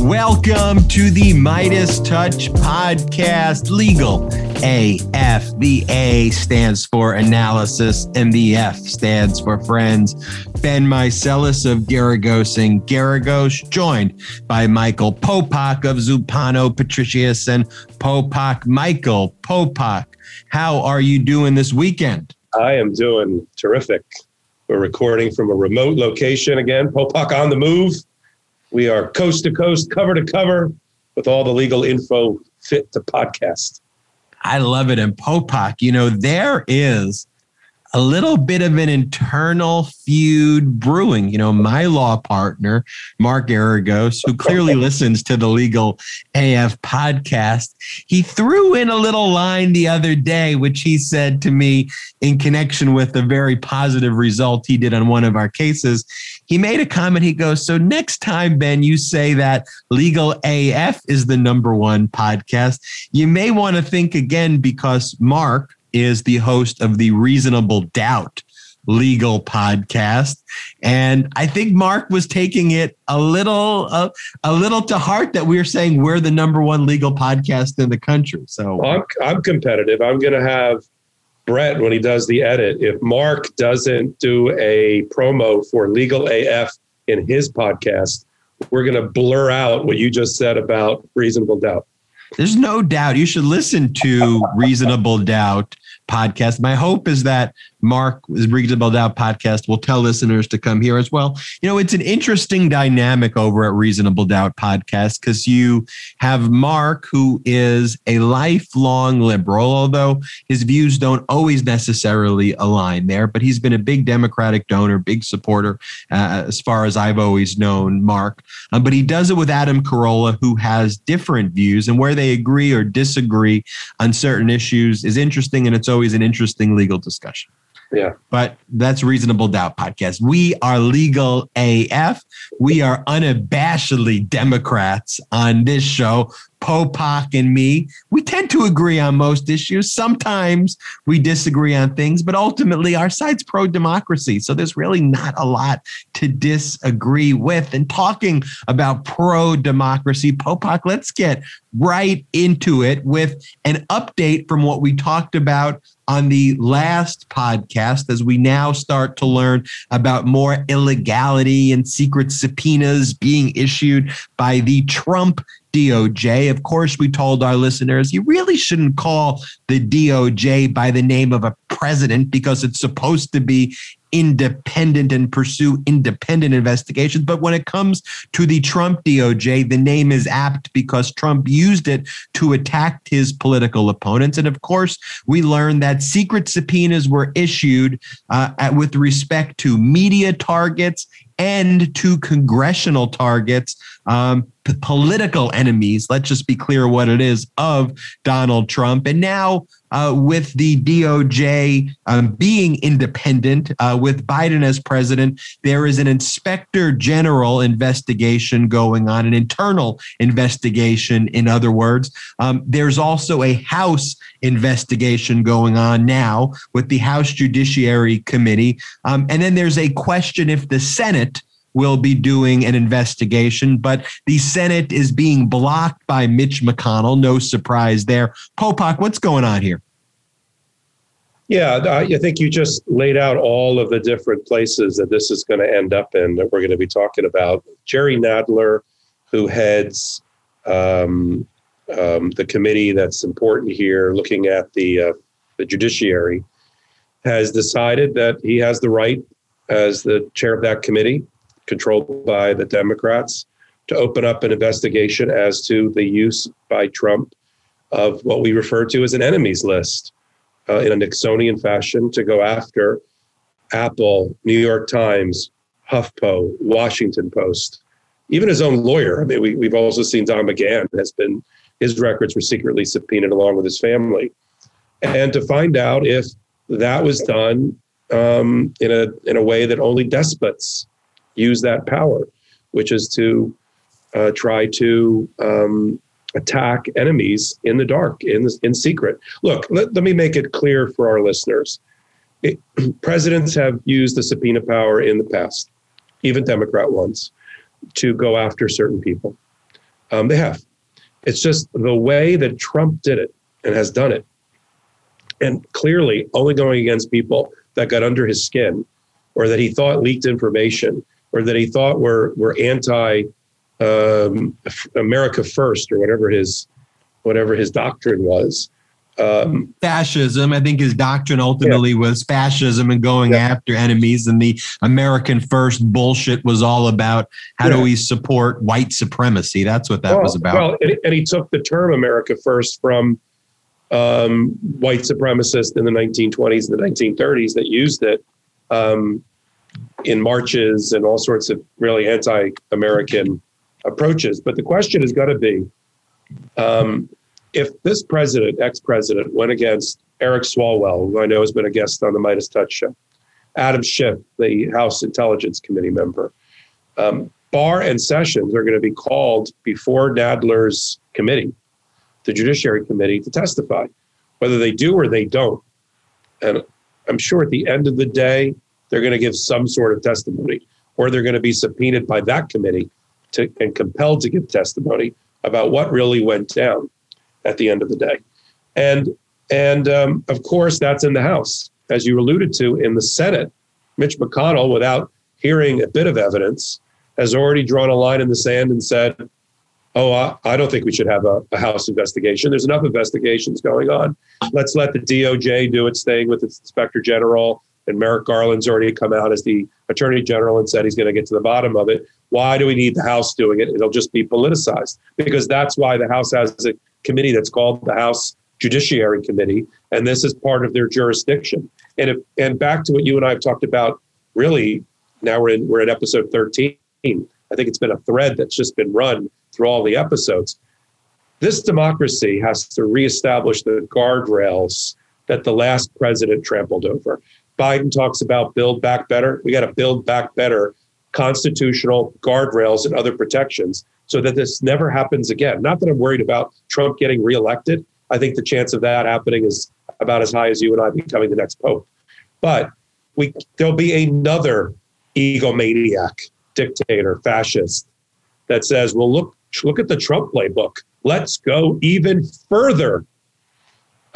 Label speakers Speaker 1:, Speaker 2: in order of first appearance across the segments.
Speaker 1: Welcome to the Meidas Touch Podcast. Legal AF. The A stands for analysis, and the F stands for friends. Ben Meiselas of Geragos and Geragos, joined by Michael Popok of Zumpano Patricios and Popok. Michael Popok, how are you doing this weekend?
Speaker 2: I am doing terrific. We're recording from a remote location again. Popok on the move we are coast to coast, cover to cover, with all the legal info fit to podcast.
Speaker 1: I love it. And Popok, you know, there is a little bit of an internal feud brewing. You know, my law partner, Mark Geragos, who clearly listens to the Legal AF podcast, he threw in a little line the other day, which he said to me in connection with a very positive result he did on one of our cases. He made a comment. He goes, So next time, Ben, you say that Legal AF is the number one podcast, you may want to think again because Mark, is the host of the Reasonable Doubt legal podcast. And i think mark was taking it a little uh, a little to heart that we are saying we're the number one legal podcast in the country. So
Speaker 2: I'm, I'm competitive. I'm going to have brett when he does the edit if mark doesn't do a promo for legal af in his podcast we're going to blur out what you just said about reasonable doubt
Speaker 1: there's no doubt. You should listen to reasonable doubt podcast. My hope is that Mark's Reasonable Doubt podcast will tell listeners to come here as well. You know, it's an interesting dynamic over at Reasonable Doubt podcast because you have Mark, who is a lifelong liberal, although his views don't always necessarily align there, but he's been a big Democratic donor, big supporter, uh, as far as I've always known Mark. Um, but he does it with Adam Carolla, who has different views, and where they agree or disagree on certain issues is interesting, and it's always an interesting legal discussion.
Speaker 2: Yeah.
Speaker 1: But that's Reasonable Doubt podcast. We are legal AF. We are unabashedly Democrats on this show. Popok and me, we tend to agree on most issues. Sometimes we disagree on things, but ultimately our side's pro democracy. So there's really not a lot to disagree with. And talking about pro democracy, Popok, let's get right into it with an update from what we talked about on the last podcast as we now start to learn about more illegality and secret subpoenas being issued by the Trump DOJ. Of course, we told our listeners you really shouldn't call the DOJ by the name of a president because it's supposed to be independent and pursue independent investigations. But when it comes to the Trump DOJ, the name is apt because Trump used it to attack his political opponents. And of course, we learned that secret subpoenas were issued uh, at, with respect to media targets and to congressional targets, um, p- political enemies. Let's just be clear what it is of Donald Trump. And now uh, with the DOJ um, being independent, uh, with Biden as president, there is an inspector general investigation going on, an internal investigation, in other words. Um, there's also a House investigation going on now with the House Judiciary Committee. Um, and then there's a question if the Senate will be doing an investigation, but the Senate is being blocked by Mitch McConnell. No surprise there. Popok, what's going on here?
Speaker 2: Yeah, I think you just laid out all of the different places that this is going to end up in that we're going to be talking about. Jerry Nadler, who heads um, um, the committee that's important here, looking at the uh, the judiciary, has decided that he has the right, as the chair of that committee, controlled by the Democrats, to open up an investigation as to the use by Trump of what we refer to as an enemies list uh, in a Nixonian fashion to go after Apple, New York Times, HuffPo, Washington Post, even his own lawyer. I mean, we, we've also seen Don McGahn has been, his records were secretly subpoenaed along with his family. And to find out if that was done um, in, a, in a way that only despots use that power, which is to uh, try to um, attack enemies in the dark, in in secret. Look, let, let me make it clear for our listeners. It, presidents have used the subpoena power in the past. even Democrat ones, to go after certain people. Um, they have. It's just the way that Trump did it and has done it, and clearly only going against people that got under his skin, or that he thought leaked information, or that he thought were were anti um, America first, or whatever his whatever his doctrine was.
Speaker 1: Um, fascism. I think his doctrine ultimately yeah. was fascism and going yeah. after enemies, and the American first bullshit was all about how yeah. do we support white supremacy. That's what that
Speaker 2: well,
Speaker 1: was about.
Speaker 2: Well, and, and, he took the term America first from um, white supremacists in the 1920s and the 1930s that used it um, in marches and all sorts of really anti-American approaches. But the question is going to be um, if this president, ex-president, went against Eric Swalwell, who I know has been a guest on the Meidas Touch show, Adam Schiff, the House Intelligence Committee member, um, Barr and Sessions are going to be called before Nadler's committee, the Judiciary Committee, to testify, whether they do or they don't. And I'm sure at the end of the day, they're going to give some sort of testimony, or they're going to be subpoenaed by that committee to, and compelled to give testimony about what really went down at the end of the day. And and um, of course, that's in the House, as you alluded to in the Senate. Mitch McConnell, without hearing a bit of evidence, has already drawn a line in the sand and said, "Oh, I, I don't think we should have a, a House investigation. There's enough investigations going on. Let's let the DOJ do its thing with its Inspector General." And Merrick Garland's already come out as the Attorney General and said he's going to get to the bottom of it. Why do we need the House doing it? It'll just be politicized because that's why the House has a committee that's called the House Judiciary Committee, and this is part of their jurisdiction. And if and back to what you and I have talked about, really, now we're in we're in episode 13. I think it's been a thread that's just been run through all the episodes. This democracy has to reestablish the guardrails that the last president trampled over. Biden talks about build back better. We got to build back better constitutional guardrails and other protections so that this never happens again. Not that I'm worried about Trump getting reelected. I think the chance of that happening is about as high as you and I becoming the next pope. But we there'll be another egomaniac, dictator, fascist that says, "Well, look, look at the Trump playbook. Let's go even further."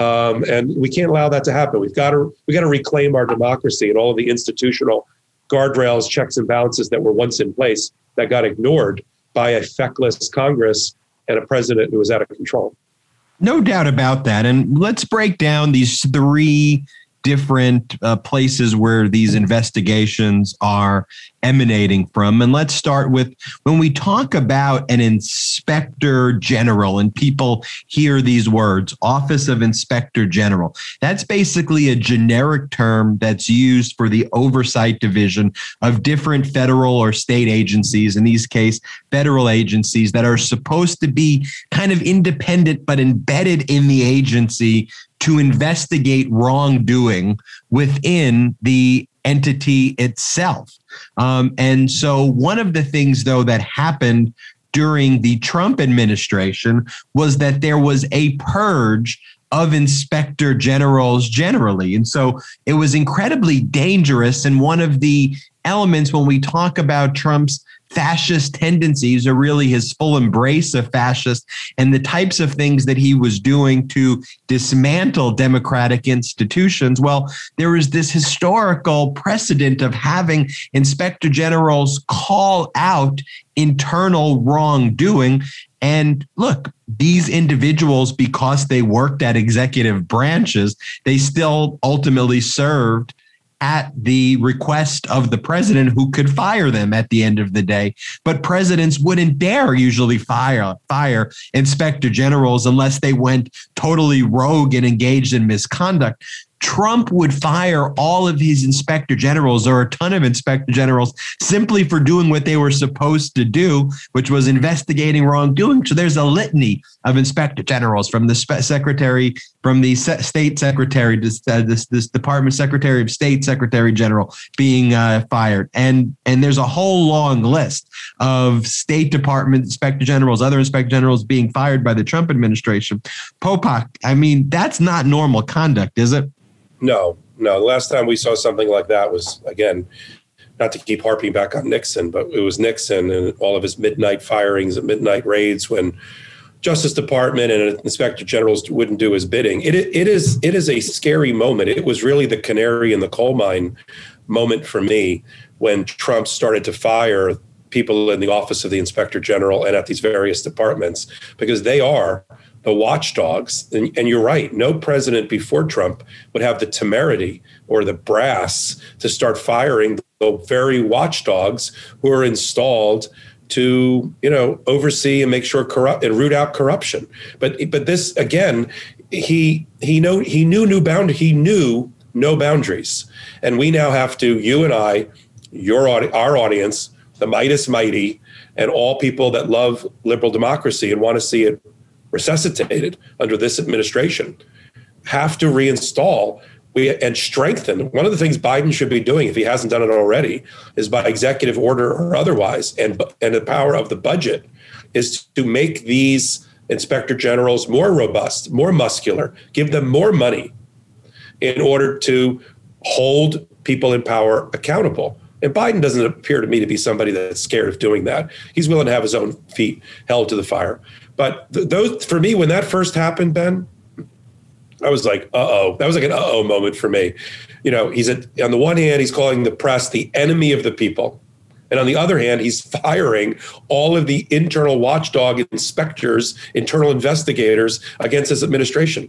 Speaker 2: Um, and we can't allow that to happen. We've got to we got to reclaim our democracy and all of the institutional guardrails, checks, and balances that were once in place that got ignored by a feckless Congress and a president who was out of control.
Speaker 1: No doubt about that. And let's break down these three different uh, places where these investigations are emanating from. And let's start with when we talk about an inspector general and people hear these words, Office of Inspector General. That's basically a generic term that's used for the oversight division of different federal or state agencies, in these case, federal agencies that are supposed to be kind of independent but embedded in the agency to investigate wrongdoing within the entity itself. Um, and so, one of the things, though, that happened during the Trump administration was that there was a purge of inspector generals generally. And so it was incredibly dangerous. And one of the elements when we talk about Trump's fascist tendencies or really his full embrace of fascist and the types of things that he was doing to dismantle democratic institutions. Well, there is this historical precedent of having inspector generals call out internal wrongdoing. And look, these individuals, because they worked at executive branches, they still ultimately served at the request of the president who could fire them at the end of the day. But presidents wouldn't dare usually fire fire inspector generals unless they went totally rogue and engaged in misconduct. Trump would fire all of his inspector generals or a ton of inspector generals simply for doing what they were supposed to do, which was investigating wrongdoing. So there's a litany of inspector generals from the secretary, from the state secretary, this, uh, this, this department secretary of state, secretary general being uh, fired, and and there's a whole long list of State Department inspector generals, other inspector generals being fired by the Trump administration. Popok, I mean, that's not normal conduct, is it?
Speaker 2: No, no. The last time we saw something like that was again not to keep harping back on Nixon, but it was Nixon and all of his midnight firings and midnight raids when Justice Department and Inspector Generals wouldn't do his bidding. It, it is it is a scary moment. It was really the canary in the coal mine moment for me when Trump started to fire people in the office of the Inspector General and at these various departments because they are the watchdogs. And, and, you're right, no president before Trump would have the temerity or the brass to start firing the very watchdogs who are installed to you know oversee and make sure corrupt and root out corruption. But but this again, he he know he knew new bound he knew no boundaries, and we now have to you and I, your our audience, the Meidas Mighty, and all people that love liberal democracy and want to see it resuscitated under this administration have to reinstall we and strengthen. One of the things Biden should be doing, if he hasn't done it already, is by executive order or otherwise, and and the power of the budget is to make these inspector generals more robust, more muscular, give them more money in order to hold people in power accountable. And Biden doesn't appear to me to be somebody that's scared of doing that. He's willing to have his own feet held to the fire. But th- those, for me, when that first happened, Ben, I was like, uh oh. That was like an uh oh moment for me. You know, he's at, on the one hand, he's calling the press the enemy of the people. And on the other hand, he's firing all of the internal watchdog inspectors, internal investigators against his administration.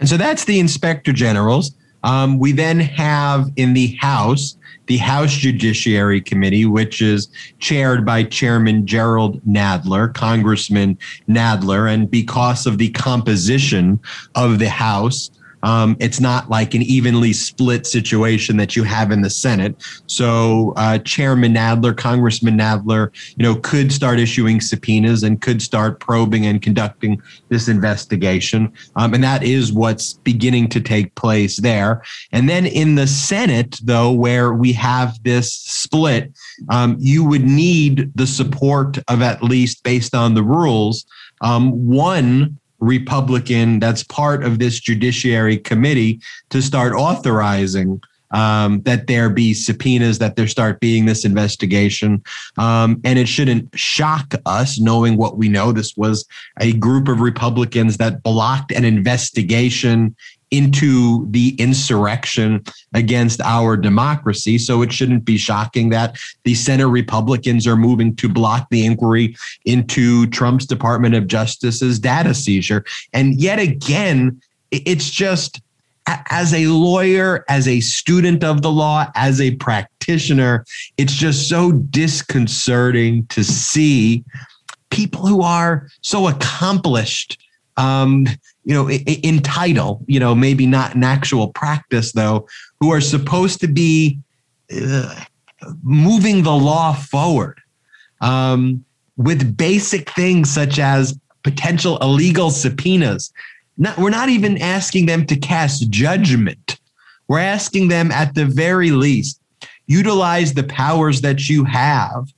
Speaker 1: And so that's the inspector generals. Um, we then have in the House the House Judiciary Committee, which is chaired by Chairman Gerald Nadler, Congressman Nadler. And because of the composition of the House, um, it's not like an evenly split situation that you have in the Senate. So uh, Chairman Nadler, Congressman Nadler, you know, could start issuing subpoenas and could start probing and conducting this investigation. Um, and that is what's beginning to take place there. And then in the Senate, though, where we have this split, um, you would need the support of at least based on the rules, um, one Republican that's part of this Judiciary Committee to start authorizing um, that there be subpoenas, that there start being this investigation. Um, and it shouldn't shock us knowing what we know. This was a group of Republicans that blocked an investigation into the insurrection against our democracy. So it shouldn't be shocking that the Senate Republicans are moving to block the inquiry into Trump's Department of Justice's data seizure. And yet again, it's just as a lawyer, as a student of the law, as a practitioner, it's just so disconcerting to see people who are so accomplished um, you know, in title, you know, maybe not in actual practice, though, who are supposed to be uh, moving the law forward um, with basic things such as potential illegal subpoenas. Not, we're not even asking them to cast judgment. We're asking them, at the very least, utilize the powers that you have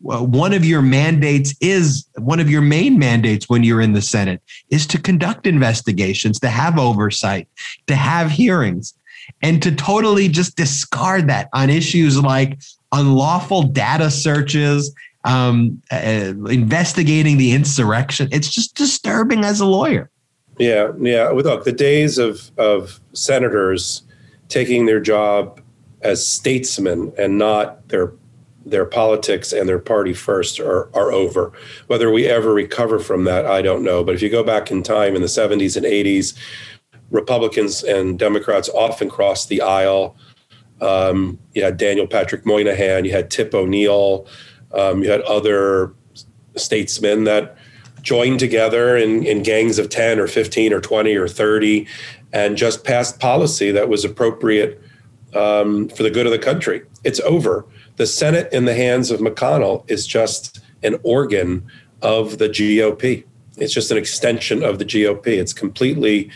Speaker 1: one of your mandates is one of your main mandates when you're in the Senate is to conduct investigations, to have oversight, to have hearings, and to totally just discard that on issues like unlawful data searches, um, uh, investigating the insurrection. It's just disturbing as a lawyer.
Speaker 2: Yeah, yeah. Look, the days of of senators taking their job as statesmen and not their their politics and their party first are, are over. Whether we ever recover from that, I don't know. But if you go back in time in the 70s and 80s, Republicans and Democrats often crossed the aisle. Um, you had Daniel Patrick Moynihan, you had Tip O'Neill, um, you had other statesmen that joined together in, in gangs of 10 or 15 or 20 or 30 and just passed policy that was appropriate um, for the good of the country. It's over the Senate in the hands of McConnell is just an organ of the GOP. It's just an extension of the GOP. It's completely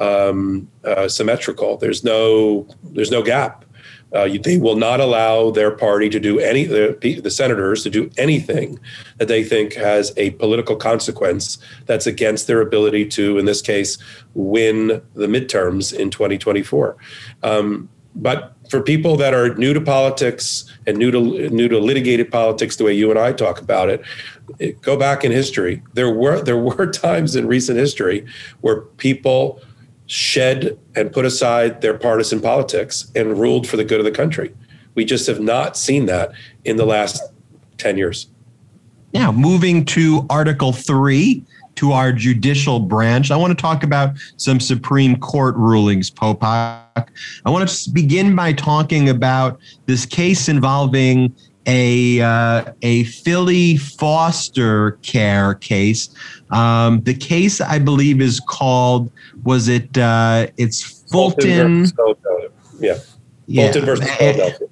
Speaker 2: um, uh, symmetrical. There's no there's no gap. Uh, you, they will not allow their party to do any the, the senators to do anything that they think has a political consequence that's against their ability to, in this case, win the midterms in 2024. Um, but for people that are new to politics and new to new to litigated politics, the way you and I talk about it, it go back in history. There were there were times in recent history where people shed and put aside their partisan politics and ruled for the good of the country. We just have not seen that in the last 10 years.
Speaker 1: Now, moving to Article 3, to our judicial branch, I want to talk about some Supreme Court rulings, Popok. I want to begin by talking about this case involving a uh, a Philly foster care case. Um, the case, I believe, is called was it? Uh, it's Fulton.
Speaker 2: Fulton yeah. yeah. Fulton versus Philadelphia.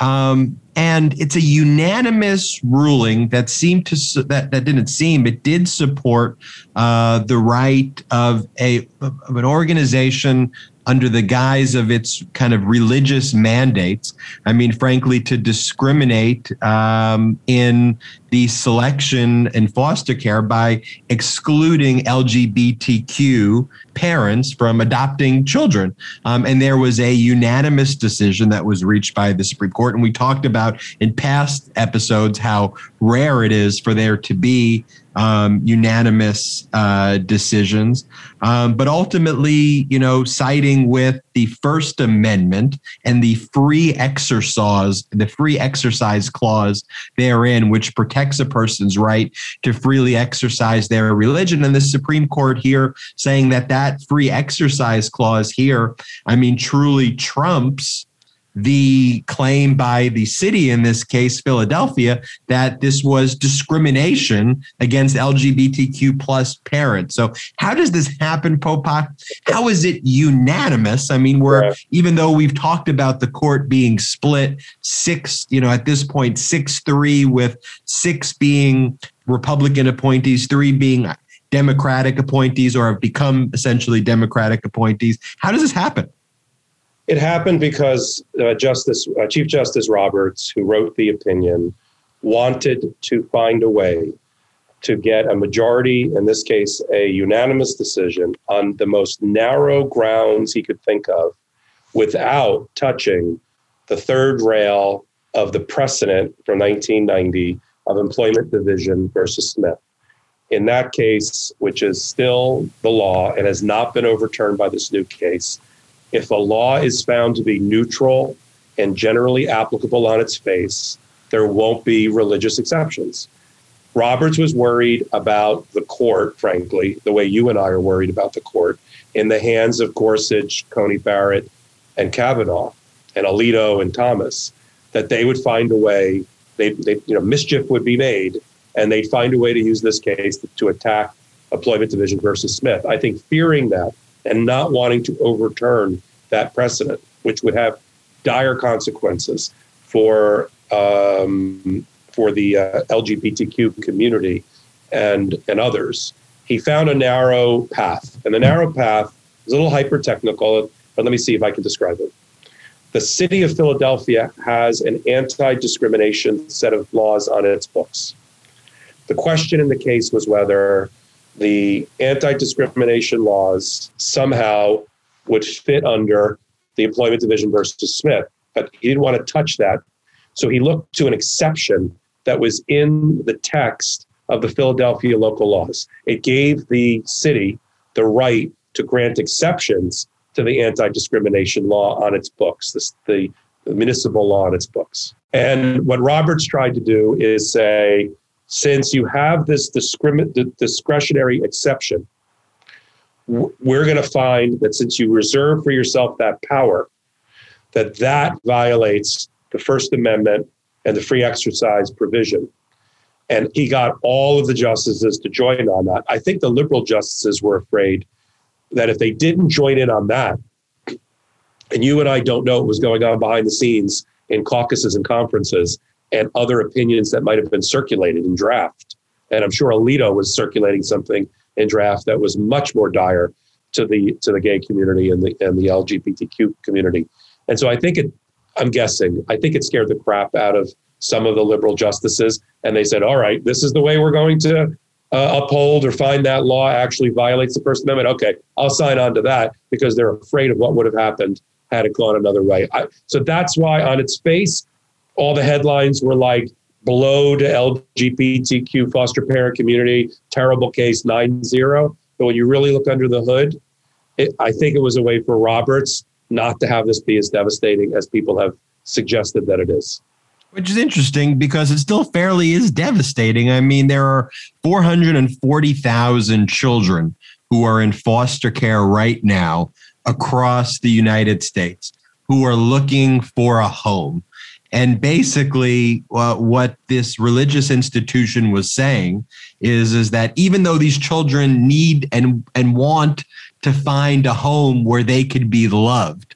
Speaker 1: Um, and it's a unanimous ruling that seemed to that that didn't seem it did support uh, the right of a of an organization under the guise of its kind of religious mandates. I mean, frankly, to discriminate um, in the selection in foster care by excluding LGBTQ parents from adopting children. Um, and there was a unanimous decision that was reached by the Supreme Court. And we talked about in past episodes how rare it is for there to be um, unanimous uh, decisions. Um, but ultimately, you know, siding with the First Amendment and the free exercise, the free exercise clause therein, which protects a person's right to freely exercise their religion. And the Supreme Court here saying that that free exercise clause here, I mean, truly trumps the claim by the city, in this case, Philadelphia, that this was discrimination against LGBTQ plus parents. So, how does this happen, Popok? How is it unanimous? I mean, we're even though we've talked about the court being split six, you know, at this point, six three, with six being Republican appointees, three being Democratic appointees, or have become essentially Democratic appointees. How does this happen?
Speaker 2: It happened because uh, Justice uh, Chief Justice Roberts, who wrote the opinion, wanted to find a way to get a majority, in this case, a unanimous decision on the most narrow grounds he could think of without touching the third rail of the precedent from 1990 of employment division versus Smith. In that case, which is still the law and has not been overturned by this new case, if a law is found to be neutral and generally applicable on its face, there won't be religious exceptions. Roberts was worried about the court, frankly, the way you and I are worried about the court, in the hands of Gorsuch, Coney Barrett, and Kavanaugh, and Alito and Thomas, that they would find a way, they, they you know, mischief would be made, and they'd find a way to use this case to, to attack employment division versus Smith. I think fearing that and not wanting to overturn that precedent, which would have dire consequences for um, for the uh, LGBTQ community and and others. He found a narrow path, and the narrow path is a little hyper technical, but let me see if I can describe it. The city of Philadelphia has an anti discrimination set of laws on its books. The question in the case was whether the anti discrimination laws somehow would fit under the employment division versus Smith. But he didn't want to touch that. So he looked to an exception that was in the text of the Philadelphia local laws. It gave the city the right to grant exceptions to the anti discrimination law on its books, the, the, the municipal law on its books. And what Roberts tried to do is say, since you have this discrimin- discretionary exception, we're going to find that since you reserve for yourself that power, that that violates the First Amendment and the free exercise provision. And he got all of the justices to join on that. I think the liberal justices were afraid that if they didn't join in on that, and you and I don't know what was going on behind the scenes in caucuses and conferences, and other opinions that might have been circulated in draft. And I'm sure Alito was circulating something in draft that was much more dire to the to the gay community and the and the LGBTQ community. And so I think it I'm guessing, I think it scared the crap out of some of the liberal justices. And they said, all right, this is the way we're going to uh, uphold or find that law actually violates the First Amendment. Okay, I'll sign on to that because they're afraid of what would have happened had it gone another way. I, so that's why on its face, all the headlines were like blow to LGBTQ foster parent community, terrible case 9 0. But when you really look under the hood, it, I think it was a way for Roberts not to have this be as devastating as people have suggested that it is.
Speaker 1: Which is interesting because it still fairly is devastating. I mean, there are 440,000 children who are in foster care right now across the United States who are looking for a home. And basically, uh, what this religious institution was saying is, is that even though these children need and, and want to find a home where they could be loved,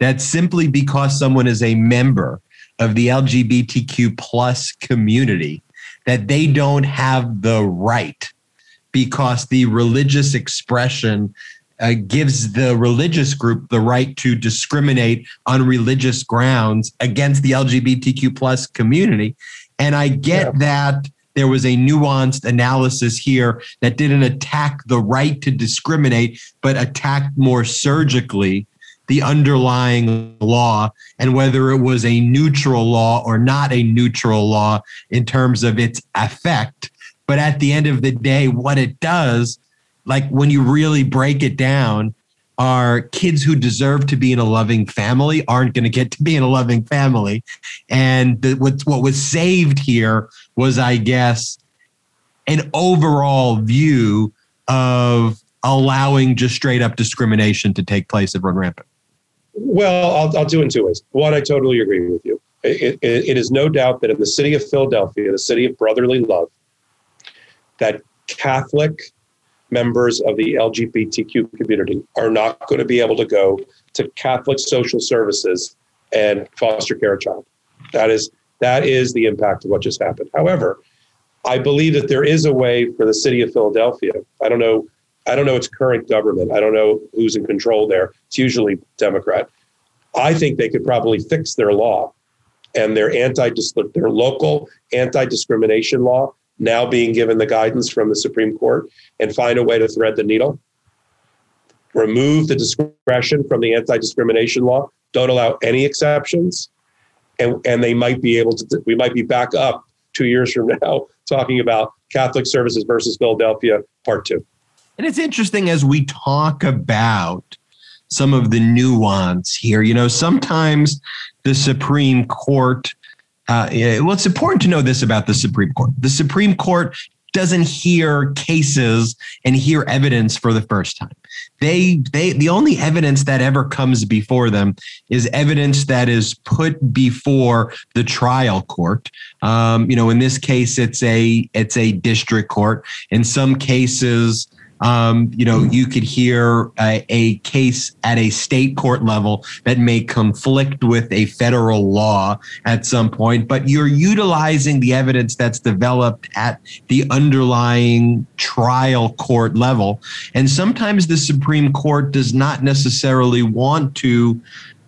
Speaker 1: that simply because someone is a member of the LGBTQ plus community, that they don't have the right because the religious expression uh, gives the religious group the right to discriminate on religious grounds against the LGBTQ plus community. And I get yeah. that there was a nuanced analysis here that didn't attack the right to discriminate, but attacked more surgically the underlying law and whether it was a neutral law or not a neutral law in terms of its effect. But at the end of the day, what it does like when you really break it down, are kids who deserve to be in a loving family aren't going to get to be in a loving family. And the, what, what was saved here was, I guess, an overall view of allowing just straight up discrimination to take place and run rampant.
Speaker 2: Well, I'll, I'll do it in two ways. One, I totally agree with you. It, it, it is no doubt that in the city of Philadelphia, the city of brotherly love, that Catholic members of the LGBTQ community are not going to be able to go to Catholic social services and foster care a child. That is that is the impact of what just happened. However, I believe that there is a way for the city of Philadelphia. I don't know. I don't know its current government. I don't know who's in control there. It's usually Democrat. I think they could probably fix their law and their anti their local anti discrimination law now being given the guidance from the Supreme Court and find a way to thread the needle. Remove the discretion from the anti discrimination law. Don't allow any exceptions. And, and they might be able to, we might be back up two years from now talking about Catholic services versus Philadelphia, part two.
Speaker 1: And it's interesting as we talk about some of the nuance here. You know, sometimes the Supreme Court uh, well, it's important to know this about the Supreme Court. The Supreme Court doesn't hear cases and hear evidence for the first time. They they the only evidence that ever comes before them is evidence that is put before the trial court. Um, you know, in this case, it's a it's a district court. In some cases, um, you know, you could hear a, a, case at a state court level that may conflict with a federal law at some point, but you're utilizing the evidence that's developed at the underlying trial court level. And sometimes the Supreme Court does not necessarily want to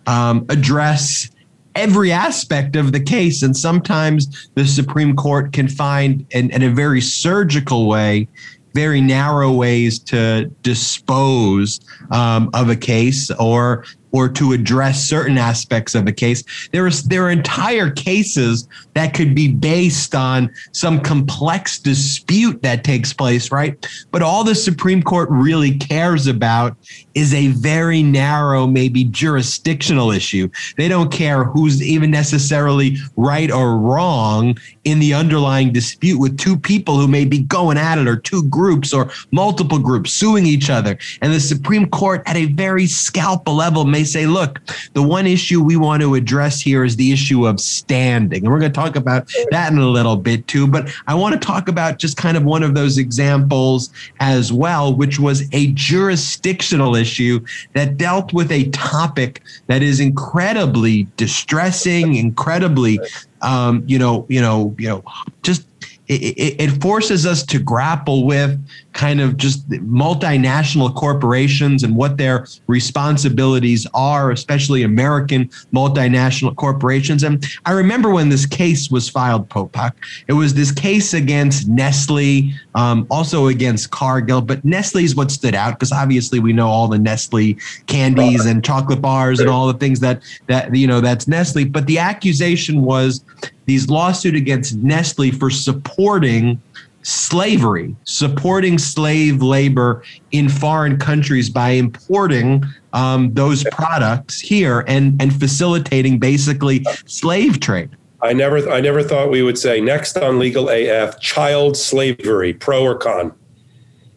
Speaker 1: um, address every aspect of the case. And sometimes the Supreme Court can find, in, in a very surgical way, very narrow ways to dispose um, of a case or or to address certain aspects of a case. There is there are entire cases that could be based on some complex dispute that takes place, right? But all the Supreme Court really cares about is a very narrow, maybe jurisdictional issue. They don't care who's even necessarily right or wrong in the underlying dispute with two people who may be going at it or two groups or multiple groups suing each other. And the Supreme Court at a very scalpel level may say, look, the one issue we want to address here is the issue of standing. And we're going to talk about that in a little bit too. But I want to talk about just kind of one of those examples as well, which was a jurisdictional issue that dealt with a topic that is incredibly distressing, incredibly um, you know, you know, you know, just it, it, forces us to grapple with kind of just multinational corporations and what their responsibilities are, especially American multinational corporations. And I remember when this case was filed, Popok, it was this case against Nestle, um, also against Cargill, but Nestle is what stood out because obviously we know all the Nestle candies and chocolate bars and all the things that that you know that's Nestle. But the accusation was these lawsuit against Nestle for supporting slavery, supporting slave labor in foreign countries by importing um, those products here and and facilitating basically slave trade.
Speaker 2: I never I never thought we would say next on legal AF child slavery pro or con.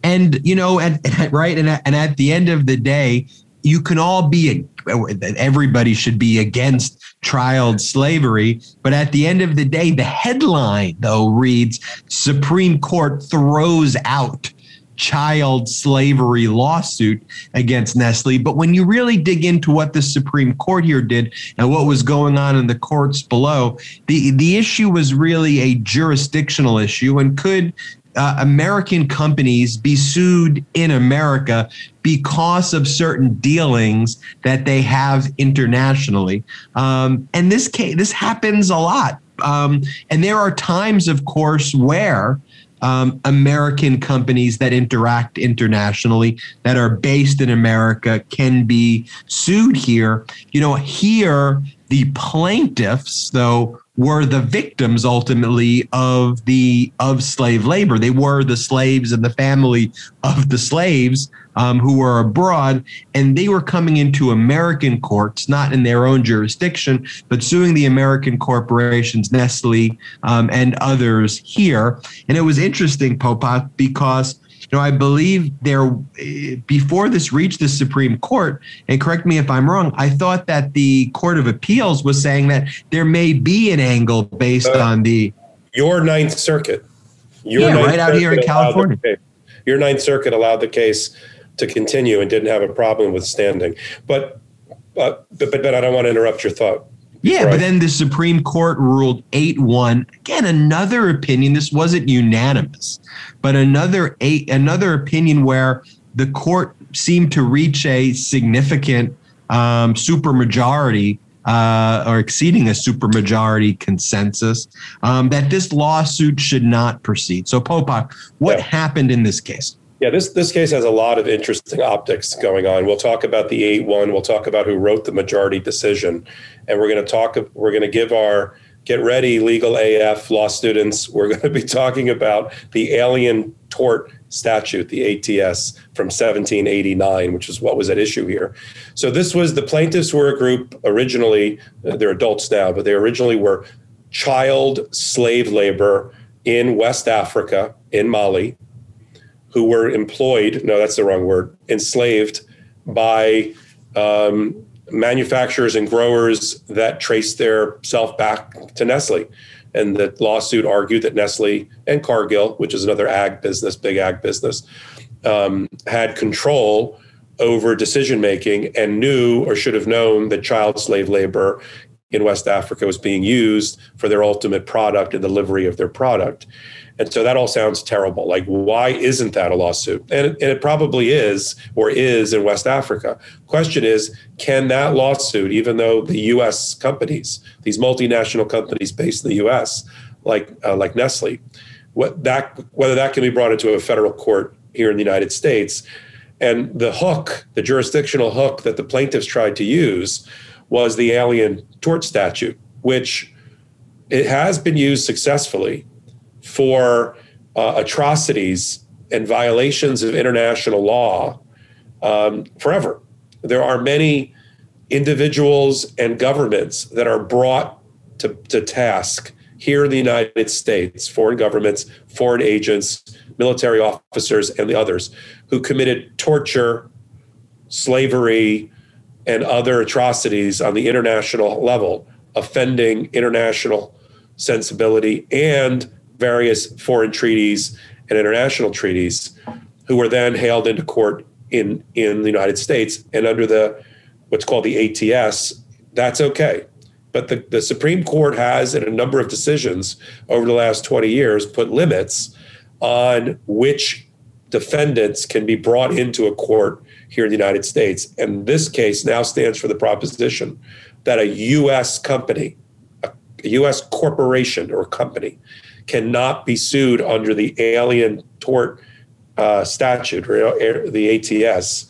Speaker 1: And you know, and, and right, and, and at the end of the day, you can all be everybody should be against child slavery. But at the end of the day, the headline, though, reads Supreme Court throws out child slavery lawsuit against Nestle. But when you really dig into what the Supreme Court here did and what was going on in the courts below, the, the issue was really a jurisdictional issue and could uh, American companies be sued in America because of certain dealings that they have internationally. Um, and this case, this happens a lot. Um, and there are times, of course, where um, American companies that interact internationally that are based in America can be sued here. You know, here the plaintiffs, though, were the victims ultimately of the of slave labor. They were the slaves and the family of the slaves um, who were abroad, and they were coming into American courts, not in their own jurisdiction, but suing the American corporations, Nestle um, and others here. And it was interesting, Popok, because you know, I believe there before this reached the Supreme Court, and correct me if I'm wrong, I thought that the Court of Appeals was saying that there may be an angle based uh, on the
Speaker 2: your Ninth Circuit.
Speaker 1: Your yeah, Ninth right out here in California.
Speaker 2: Your Ninth Circuit allowed the case to continue and didn't have a problem with standing. But but but, but I don't want to interrupt your thought.
Speaker 1: Yeah, right. but then the Supreme Court ruled 8 1. Again, another opinion. This wasn't unanimous, but another eight, another opinion where the court seemed to reach a significant um, supermajority uh, or exceeding a supermajority consensus um, that this lawsuit should not proceed. So, Popok, what yeah. happened in this case?
Speaker 2: Yeah, this this case has a lot of interesting optics going on. We'll talk about the eight one. We'll talk about who wrote the majority decision, and we're going to talk. We're going to give our get ready, legal AF law students. We're going to be talking about the Alien Tort Statute, the ATS from 1789, which is what was at issue here. So this was the plaintiffs were a group originally. They're adults now, but they originally were child slave labor in West Africa, in Mali who were employed, no, that's the wrong word, enslaved by um, manufacturers and growers that traced their self back to Nestle. And the lawsuit argued that Nestle and Cargill, which is another ag business, big ag business, um, had control over decision making and knew or should have known that child slave labor in West Africa was being used for their ultimate product and delivery of their product. And so that all sounds terrible. Like, why isn't that a lawsuit? And it, and it probably is or is in West Africa. Question is, can that lawsuit, even though the U.S. companies, these multinational companies based in the U.S., like uh, like Nestle, what that whether that can be brought into a federal court here in the United States, and the hook, the jurisdictional hook that the plaintiffs tried to use, was the Alien Tort Statute, which it has been used successfully for uh, atrocities and violations of international law um, forever. There are many individuals and governments that are brought to, to task here in the United States, foreign governments, foreign agents, military officers, and the others who committed torture, slavery, and other atrocities on the international level, offending international sensibility and various foreign treaties and international treaties, who were then hailed into court in, in the United States. And under the what's called the ATS, that's okay. But the, the Supreme Court has, in a number of decisions over the last 20 years, put limits on which defendants can be brought into a court here in the United States. And this case now stands for the proposition that a U.S. company, a, U.S. corporation or company, cannot be sued under the Alien Tort uh, Statute or the ATS,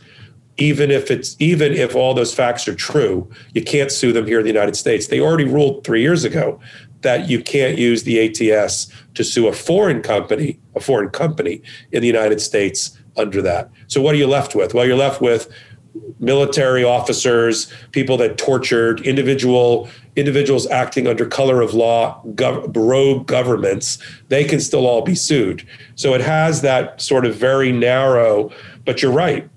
Speaker 2: even if it's even if all those facts are true. You can't sue them here in the United States. They already ruled three years ago that you can't use the ATS to sue a foreign company, a foreign company in the United States under that. So what are you left with? Well, you're left with military officers, people that tortured individual individuals acting under color of law, gov- rogue governments, they can still all be sued. So it has that sort of very narrow, but you're right,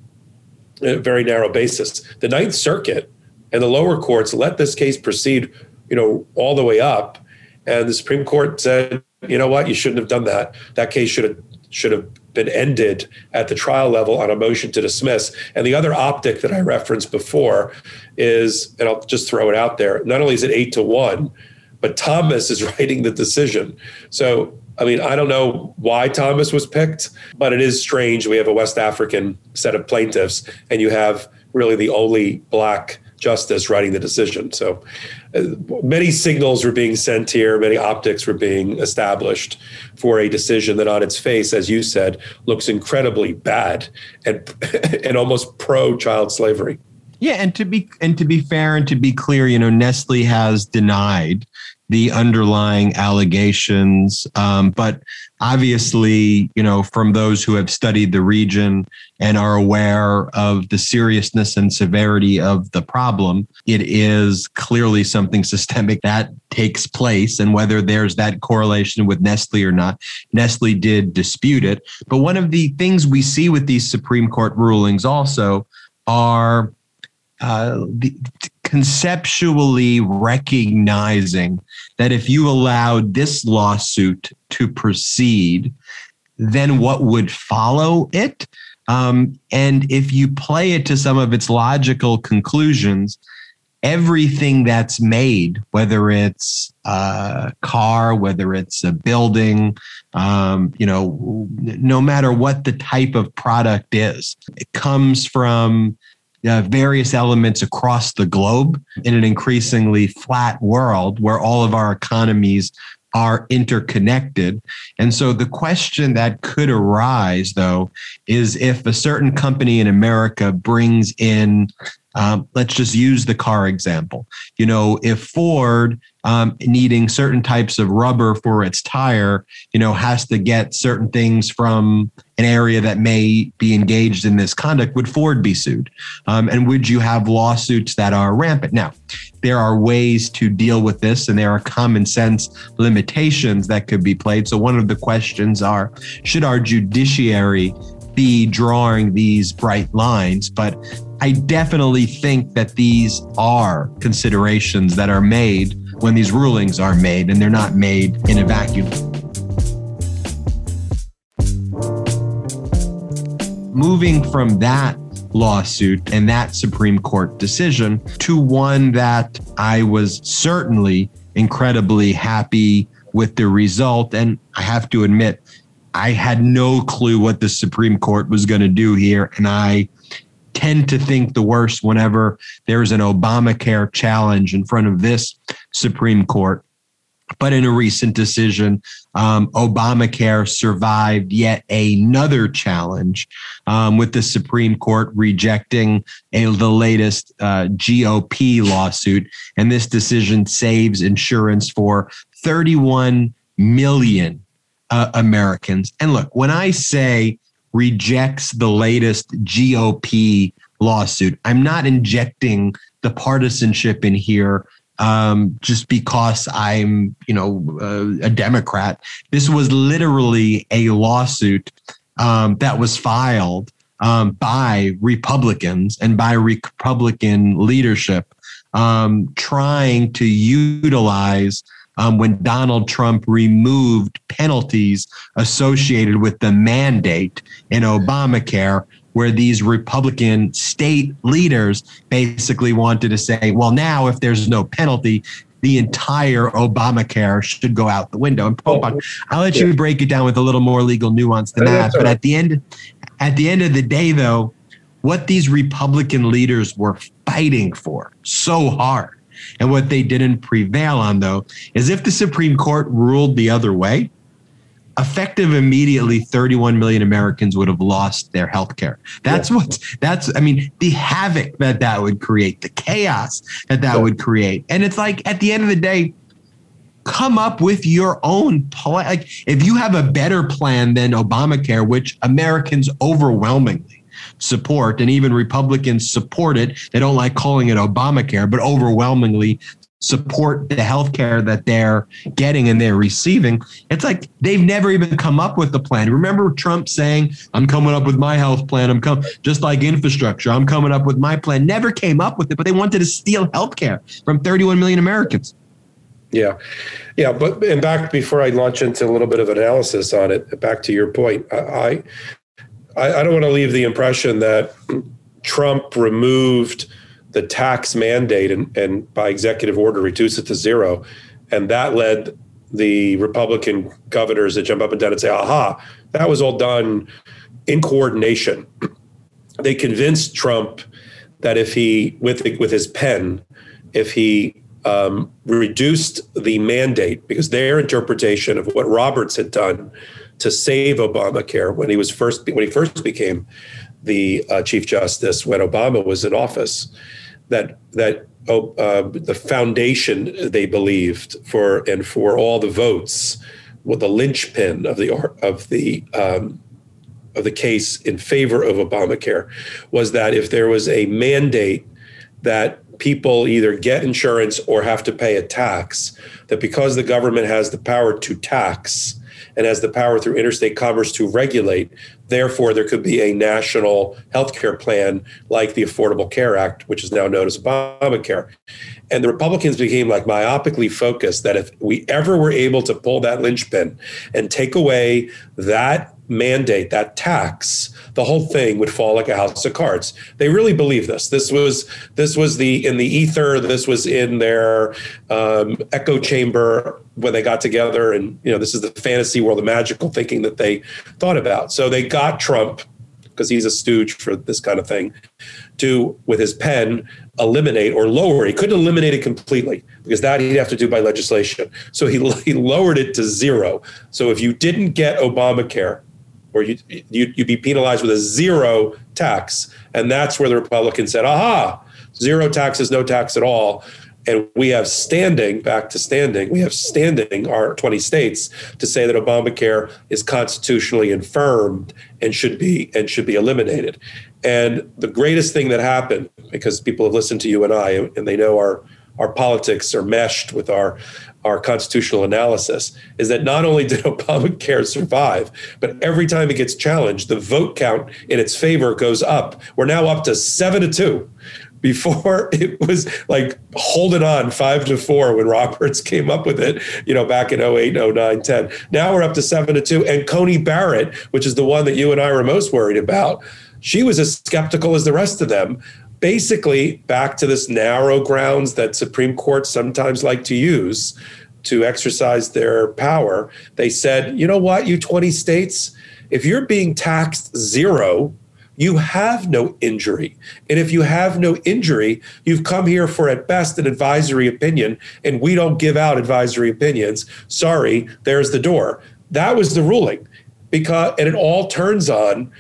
Speaker 2: very narrow basis. The Ninth Circuit and the lower courts let this case proceed, you know, all the way up, and the Supreme Court said, you know what, you shouldn't have done that. That case should have should have been ended at the trial level on a motion to dismiss. And the other optic that I referenced before is, and I'll just throw it out there, not only is it eight to one, but Thomas is writing the decision. So, I mean, I don't know why Thomas was picked, but it is strange. We have a West African set of plaintiffs, and you have really the only black justice writing the decision. So many signals were being sent here, many optics were being established for a decision that on its face, as you said, looks incredibly bad and and almost pro child slavery.
Speaker 1: Yeah, and to be and to be fair and to be clear, you know, Nestle has denied the underlying allegations. Um, but obviously, you know, from those who have studied the region and are aware of the seriousness and severity of the problem, it is clearly something systemic that takes place. And whether there's that correlation with Nestle or not, Nestle did dispute it. But one of the things we see with these Supreme Court rulings also are uh, the, conceptually recognizing that if you allowed this lawsuit to proceed, then what would follow it? Um, and if you play it to some of its logical conclusions, everything that's made, whether it's a car, whether it's a building, um, you know, no matter what the type of product is, it comes from uh, various elements across the globe in an increasingly flat world where all of our economies are interconnected. And so the question that could arise, though, is if a certain company in America brings in um, let's just use the car example. You know, if Ford um, needing certain types of rubber for its tire, you know, has to get certain things from an area that may be engaged in this conduct, would Ford be sued? Um, and would you have lawsuits that are rampant? Now, there are ways to deal with this, and there are common sense limitations that could be played. So, one of the questions are should our judiciary be drawing these bright lines? But I definitely think that these are considerations that are made when these rulings are made, and they're not made in a vacuum. Moving from that lawsuit and that Supreme Court decision to one that I was certainly incredibly happy with the result. And I have to admit, I had no clue what the Supreme Court was going to do here. And I tend to think the worst whenever there's an Obamacare challenge in front of this Supreme Court. But in a recent decision, um, Obamacare survived yet another challenge um, with the Supreme Court rejecting a, the latest uh, GOP lawsuit. And this decision saves insurance for 31 million uh, Americans. And look, when I say rejects the latest GOP lawsuit. I'm not injecting the partisanship in here um, just because I'm, you know, uh, a Democrat. This was literally a lawsuit um, that was filed um, by Republicans and by Republican leadership um, trying to utilize um, when Donald Trump removed penalties associated with the mandate in Obamacare, where these Republican state leaders basically wanted to say, well, now if there's no penalty, the entire Obamacare should go out the window. And oh, I'll let you break it down with a little more legal nuance than that. But at the end, at the end of the day, though, what these Republican leaders were fighting for so hard and what they didn't prevail on, though, is if the Supreme Court ruled the other way, effective immediately 31 million Americans would have lost their health care. That's yeah. what that's I mean the havoc that that would create, the chaos that that yeah. would create. And it's like at the end of the day come up with your own plan. Like if you have a better plan than Obamacare, which Americans overwhelmingly support and even Republicans support it. They don't like calling it Obamacare, but overwhelmingly support the health care that they're getting and they're receiving. It's like they've never even come up with the plan. Remember Trump saying, I'm coming up with my health plan. I'm coming just like infrastructure. I'm coming up with my plan. Never came up with it, but they wanted to steal health care from 31 million Americans.
Speaker 2: Yeah. Yeah. But and back before I launch into a little bit of analysis on it, back to your point, I I, I don't want to leave the impression that Trump removed the tax mandate and, and by executive order reduced it to zero. And that led the Republican governors to jump up and down and say, aha, that was all done in coordination. They convinced Trump that if he, with, with his pen, if he um, reduced the mandate, because their interpretation of what Roberts had done to save Obamacare when he was first when he first became the uh, Chief Justice when Obama was in office, that that oh, uh, the foundation they believed for and for all the votes, with the linchpin of the of the um, of the case in favor of Obamacare was that if there was a mandate that people either get insurance or have to pay a tax, that because the government has the power to tax and has the power through interstate commerce to regulate. Therefore, there could be a national healthcare plan like the Affordable Care Act, which is now known as Obamacare. And the Republicans became like myopically focused that if we ever were able to pull that linchpin and take away that mandate, that tax, the whole thing would fall like a house of cards. They really believe this. This was this was the in the ether. This was in their um, echo chamber when they got together, and you know this is the fantasy world, the magical thinking that they thought about. So they got Trump because he's a stooge for this kind of thing to with his pen eliminate or lower. He couldn't eliminate it completely because that he'd have to do by legislation. So he, he lowered it to zero. So if you didn't get Obamacare, or you, you, you'd be penalized with a zero tax. And that's where the Republicans said, aha, zero taxes, no tax at all. And we have standing, back to standing, we have standing, our 20 states, to say that Obamacare is constitutionally infirmed and should be and should be eliminated. And the greatest thing that happened, because people have listened to you and I, and they know our our politics are meshed with our our constitutional analysis is that not only did Obamacare survive, but every time it gets challenged, the vote count in its favor goes up. We're now up to seven to two. Before it was like holding on five to four when Roberts came up with it, you know, back in 08, 09, 10. Now we're up to seven to two. And Coney Barrett, which is the one that you and I were most worried about, she was as skeptical as the rest of them basically back to this narrow grounds that Supreme Courts sometimes like to use to exercise their power. They said, you know what, you 20 states, if you're being taxed zero, you have no injury. And if you have no injury, you've come here for at best an advisory opinion, and we don't give out advisory opinions. Sorry, there's the door. That was the ruling. Because and it all turns on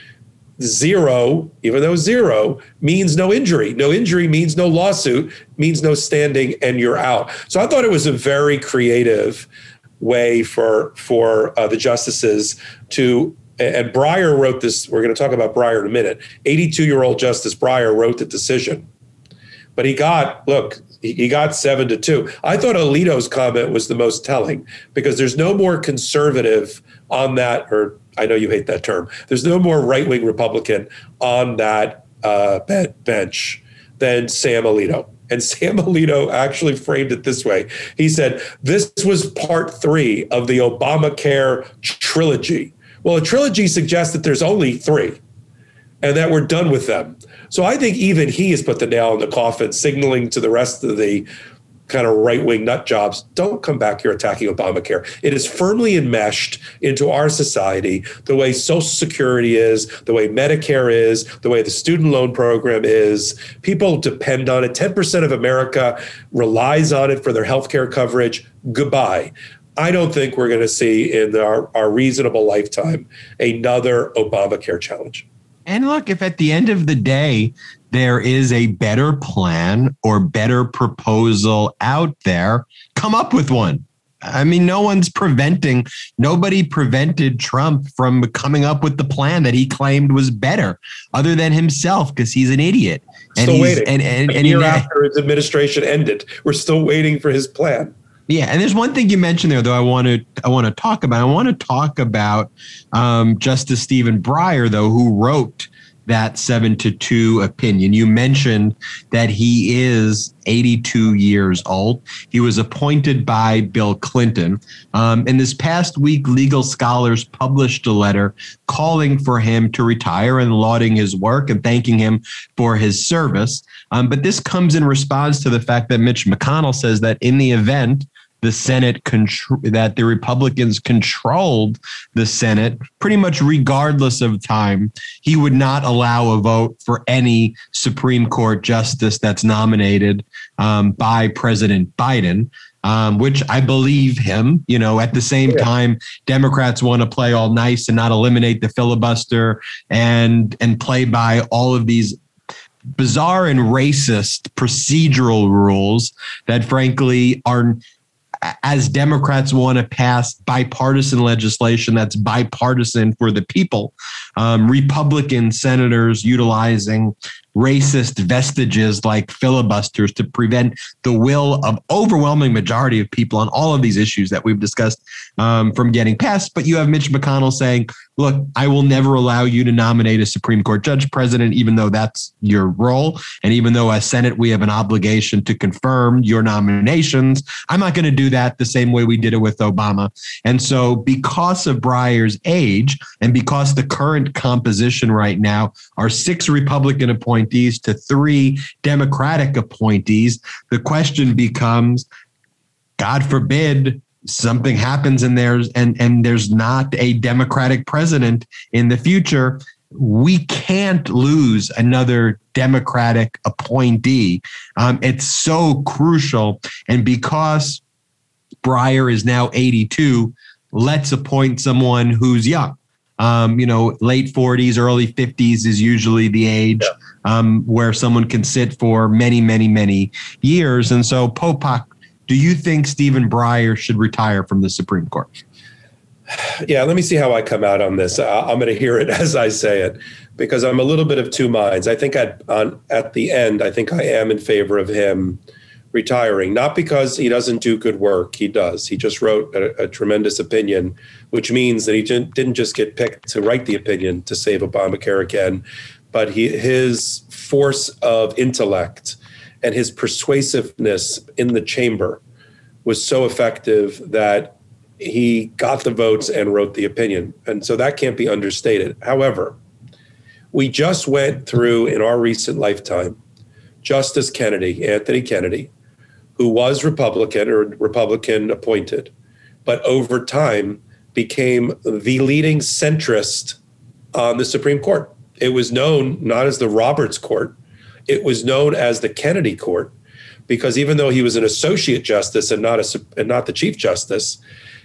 Speaker 2: zero, even though zero means no injury. No injury means no lawsuit, means no standing, and you're out. So I thought it was a very creative way for for uh, the justices to. And Breyer wrote this. We're going to talk about Breyer in a minute. 82 year old Justice Breyer wrote the decision, but he got look. He got seven to two. I thought Alito's comment was the most telling because there's no more conservative on that, or I know you hate that term. There's no more right wing Republican on that uh, bench than Sam Alito. And Sam Alito actually framed it this way. He said, This was part three of the Obamacare trilogy. Well, a trilogy suggests that there's only three and that we're done with them. So I think even he has put the nail in the coffin, signaling to the rest of the kind of right wing nut jobs, don't come back here attacking Obamacare. It is firmly enmeshed into our society the way Social Security is, the way Medicare is, the way the student loan program is. People depend on it. 10% of America relies on it for their health care coverage. Goodbye. I don't think we're going to see in our, our reasonable lifetime another Obamacare challenge.
Speaker 1: And look, if at the end of the day, there is a better plan or better proposal out there, come up with one. I mean, no one's preventing, nobody prevented Trump from coming up with the plan that he claimed was better, other than himself, because he's an idiot.
Speaker 2: And still waiting. And, and, and, a year after his administration ended, we're still waiting for his plan.
Speaker 1: Yeah, and there's one thing you mentioned there, though. I want to I want to talk about. I want to talk about um, Justice Stephen Breyer, though, who wrote that seven to two opinion. You mentioned that he is 82 years old. He was appointed by Bill Clinton. Um, and this past week, legal scholars published a letter calling for him to retire and lauding his work and thanking him for his service. Um, but this comes in response to the fact that Mitch McConnell says that in the event the Senate contr- that the Republicans controlled the Senate pretty much regardless of time. He would not allow a vote for any Supreme Court justice that's nominated um, by President Biden. Um, which I believe him. You know, at the same yeah. time, Democrats want to play all nice and not eliminate the filibuster and and play by all of these bizarre and racist procedural rules that frankly are as Democrats want to pass bipartisan legislation that's bipartisan for the people, um, Republican senators utilizing racist vestiges like filibusters to prevent the will of overwhelming majority of people on all of these issues that we've discussed um, from getting passed. But you have Mitch McConnell saying, look, I will never allow you to nominate a Supreme Court judge president, even though that's your role. And even though as Senate, we have an obligation to confirm your nominations, I'm not going to do that the same way we did it with Obama. And so, because of Breyer's age and because the current composition right now are six Republican appointees to three Democratic appointees, the question becomes God forbid something happens and there's and and there's not a democratic president in the future we can't lose another democratic appointee. Um, it's so crucial. And because breyer is now 82 let's appoint someone who's young um, you know late 40s early 50s is usually the age yeah. um, where someone can sit for many many many years and so Popok do you think Stephen Breyer should retire from the Supreme Court?
Speaker 2: Yeah, let me see how I come out on this. I'm going to hear it as I say it because I'm a little bit of two minds. I think at on at the end, I think I am in favor of him retiring, not because he doesn't do good work. He does. He just wrote a, a tremendous opinion, which means that he didn't just get picked to write the opinion to save Obamacare again, but he his force of intellect and his persuasiveness in the chamber was so effective that he got the votes and wrote the opinion. And so that can't be understated. However, we just went through in our recent lifetime Justice Kennedy, Anthony Kennedy, who was Republican or Republican appointed, but over time became the leading centrist on the Supreme Court. It was known not as the Roberts Court, it was known as the Kennedy Court because even though he was an associate justice and not a and not the chief justice,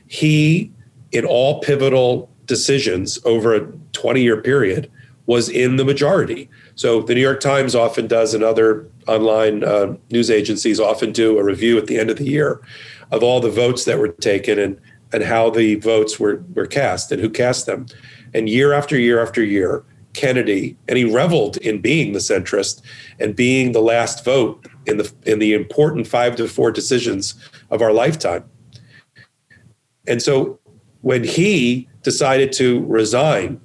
Speaker 2: he in all pivotal decisions over a 20 year period was in the majority. So the New York Times often does, and other online uh, news agencies often do a review at the end of the year of all the votes that were taken and and how the votes were were cast and who cast them. And year after year after year, Kennedy, and he reveled in being the centrist and being the last vote in the in the important five to four decisions of our lifetime. And so when he decided to resign,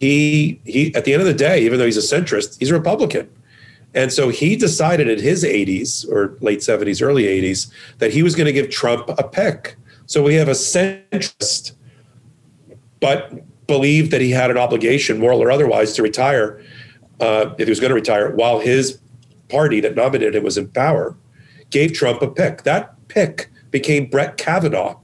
Speaker 2: he he at the end of the day, even though he's a centrist, he's a Republican. And so he decided in his 80s or late 70s, early 80s, that he was going to give Trump a pick. So we have a centrist, but believed that he had an obligation, moral or otherwise, to retire uh, if he was going to retire, while his party that nominated him was in power, gave Trump a pick. That pick became Brett Kavanaugh.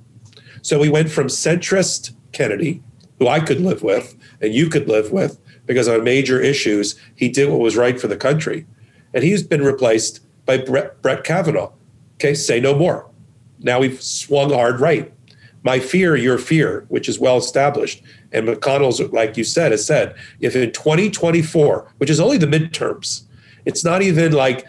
Speaker 2: So we went from centrist Kennedy, who I could live with and you could live with, because on major issues, he did what was right for the country. And he's been replaced by Brett, Brett Kavanaugh. Okay, say no more. Now we've swung hard right. My fear, your fear, which is well established. And McConnell's, like you said, has said, if in 2024, which is only the midterms, it's not even like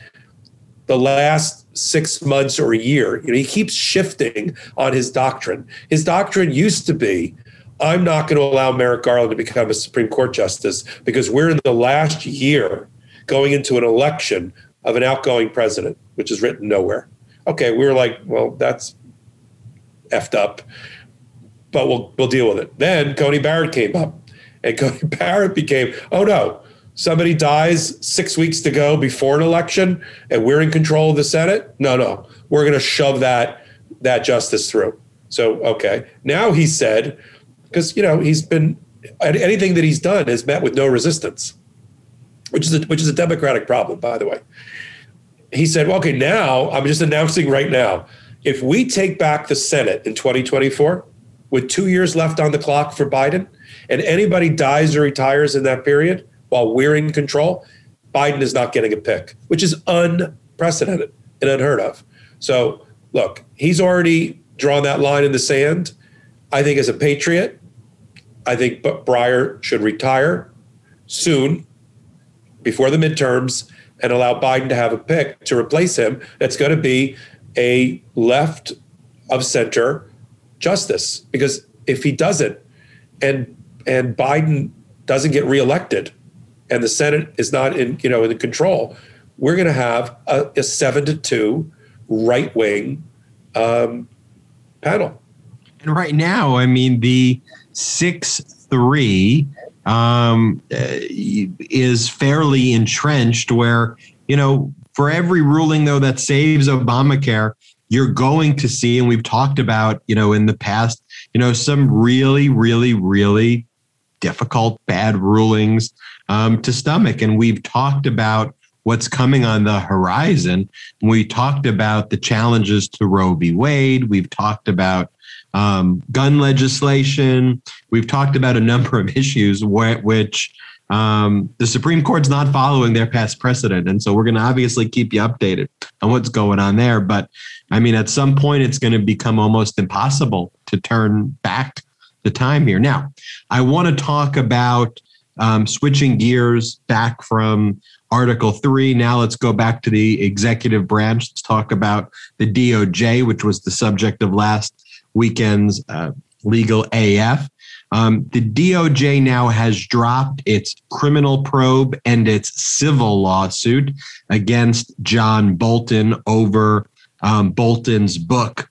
Speaker 2: the last six months or a year. You know, he keeps shifting on his doctrine. His doctrine used to be I'm not going to allow Merrick Garland to become a Supreme Court justice because we're in the last year going into an election of an outgoing president, which is written nowhere. Okay, we were like, well, that's effed up, but we'll we'll deal with it. Then Coney Barrett came up, and Coney Barrett became, oh no, somebody dies six weeks to go before an election, and we're in control of the Senate. No, no, we're going to shove that that justice through. So okay, now he said because you know he's been anything that he's done has met with no resistance, which is a, which is a democratic problem, by the way. He said, well, "Okay, now I'm just announcing right now, if we take back the Senate in 2024, with two years left on the clock for Biden, and anybody dies or retires in that period while we're in control, Biden is not getting a pick, which is unprecedented and unheard of. So, look, he's already drawn that line in the sand. I think as a patriot, I think Breyer should retire soon before the midterms and allow Biden to have a pick to replace him that's going to be a left of center justice because if he doesn't and and Biden doesn't get reelected and the Senate is not in you know in control, we're going to have a, a, seven to two right wing um, panel.
Speaker 1: And right now, I mean the six three um, is fairly entrenched. Where you know, for every ruling though that saves Obamacare, you're going to see, and we've talked about, you know, in the past, you know, some really, really, really difficult, bad rulings um, to stomach, and we've talked about what's coming on the horizon. We talked about the challenges to Roe v. Wade. We've talked about um, gun legislation. We've talked about a number of issues wh- which um, the Supreme Court's not following their past precedent. And so we're going to obviously keep you updated on what's going on there. But I mean, at some point, it's going to become almost impossible to turn back the time here. Now, I want to talk about um, switching gears back from Article 3. Now let's go back to the executive branch. Let's talk about the DOJ, which was the subject of last weekend's uh, legal AF. Um, the DOJ now has dropped its criminal probe and its civil lawsuit against John Bolton over um, Bolton's book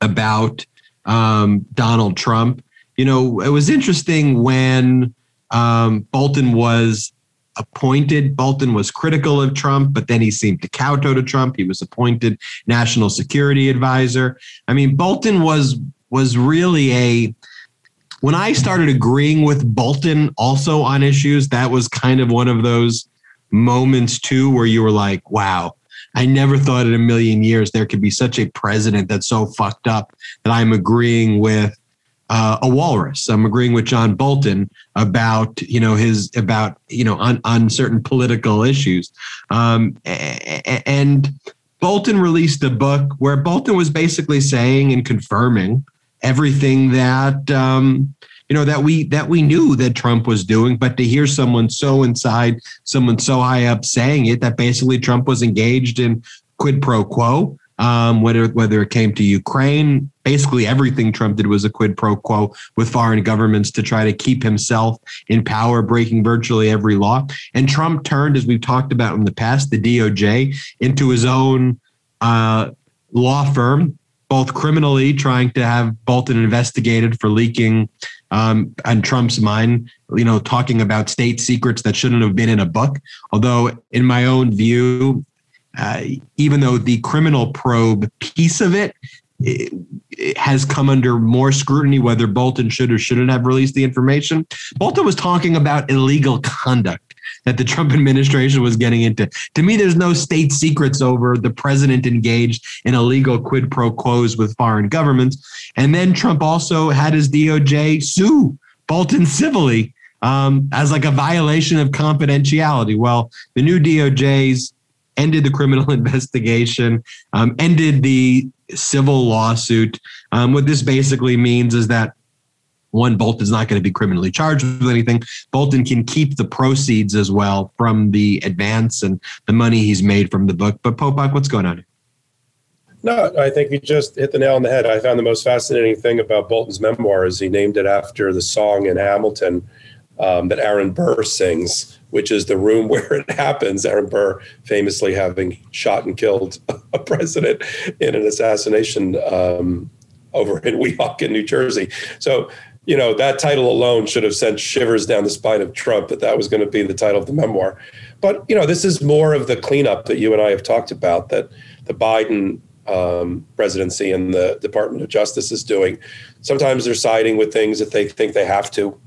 Speaker 1: about um, Donald Trump. You know, it was interesting when um, Bolton was appointed. Bolton was critical of Trump, but then he seemed to kowtow to Trump. He was appointed national security advisor. I mean, Bolton was was really a when I started agreeing with Bolton also on issues, that was kind of one of those moments too where you were like, wow, I never thought in a million years there could be such a president that's so fucked up that I'm agreeing with uh, a walrus. I'm agreeing with John Bolton about you know his about you know on on certain political issues, um, and Bolton released a book where Bolton was basically saying and confirming everything that um, you know that we that we knew that Trump was doing, but to hear someone so inside, someone so high up saying it, that basically Trump was engaged in quid pro quo um, whether whether it came to Ukraine. Basically, everything Trump did was a quid pro quo with foreign governments to try to keep himself in power, breaking virtually every law. And Trump turned, as we've talked about in the past, the DOJ into his own uh, law firm, both criminally trying to have Bolton investigated for leaking um, on Trump's mind, you know, talking about state secrets that shouldn't have been in a book. Although, in my own view, uh, even though the criminal probe piece of it, it, it has come under more scrutiny whether Bolton should or shouldn't have released the information. Bolton was talking about illegal conduct that the Trump administration was getting into. To me, there's no state secrets over the president engaged in illegal quid pro quos with foreign governments. And then Trump also had his DOJ sue Bolton civilly um, as like a violation of confidentiality. Well, the new DOJ's ended the criminal investigation, um, ended the civil lawsuit. Um, what this basically means is that one, Bolton's not going to be criminally charged with anything. Bolton can keep the proceeds as well from the advance and the money he's made from the book. But Popok, what's going on?
Speaker 2: No, I think you just hit the nail on the head. I found the most fascinating thing about Bolton's memoir is he named it after the song in Hamilton um, that Aaron Burr sings, which is the room where it happens. Aaron Burr famously having shot and killed a president in an assassination um, over in Weehawken, New Jersey. So, you know, that title alone should have sent shivers down the spine of Trump that that was going to be the title of the memoir. But, you know, this is more of the cleanup that you and I have talked about that the Biden um, presidency and the Department of Justice is doing. Sometimes they're siding with things that they think they have to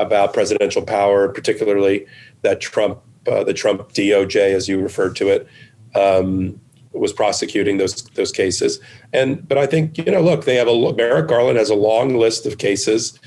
Speaker 2: about presidential power, particularly that Trump, uh, the Trump DOJ, as you referred to it, um, was prosecuting those those cases. And but I think you know, look, they have a Merrick Garland has a long list of cases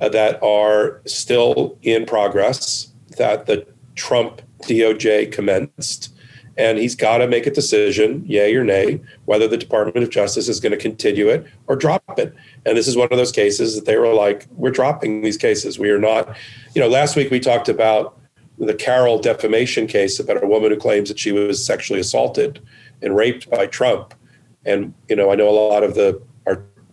Speaker 2: uh, that are still in progress that the Trump DOJ commenced and he's got to make a decision, yay or nay, whether the Department of Justice is going to continue it or drop it. And this is one of those cases that they were like, we're dropping these cases. We are not, you know, last week we talked about the Carroll defamation case about a woman who claims that she was sexually assaulted and raped by Trump. And, you know, I know a lot of the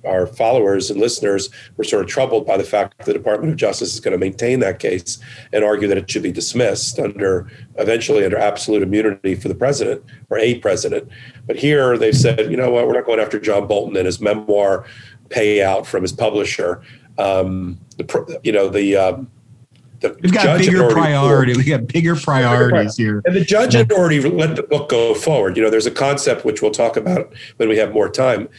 Speaker 2: our followers and listeners were sort of troubled by the fact that the Department of Justice is going to maintain that case and argue that it should be dismissed under eventually under absolute immunity for the president or a president. But here they've said, you know what, we're not going after John Bolton and his memoir payout from his publisher. Um, the, you know the um,
Speaker 1: We've got bigger priority. We got bigger priorities here.
Speaker 2: And the judge had already let the book go forward. You know, there's a concept which we'll talk about when we have more time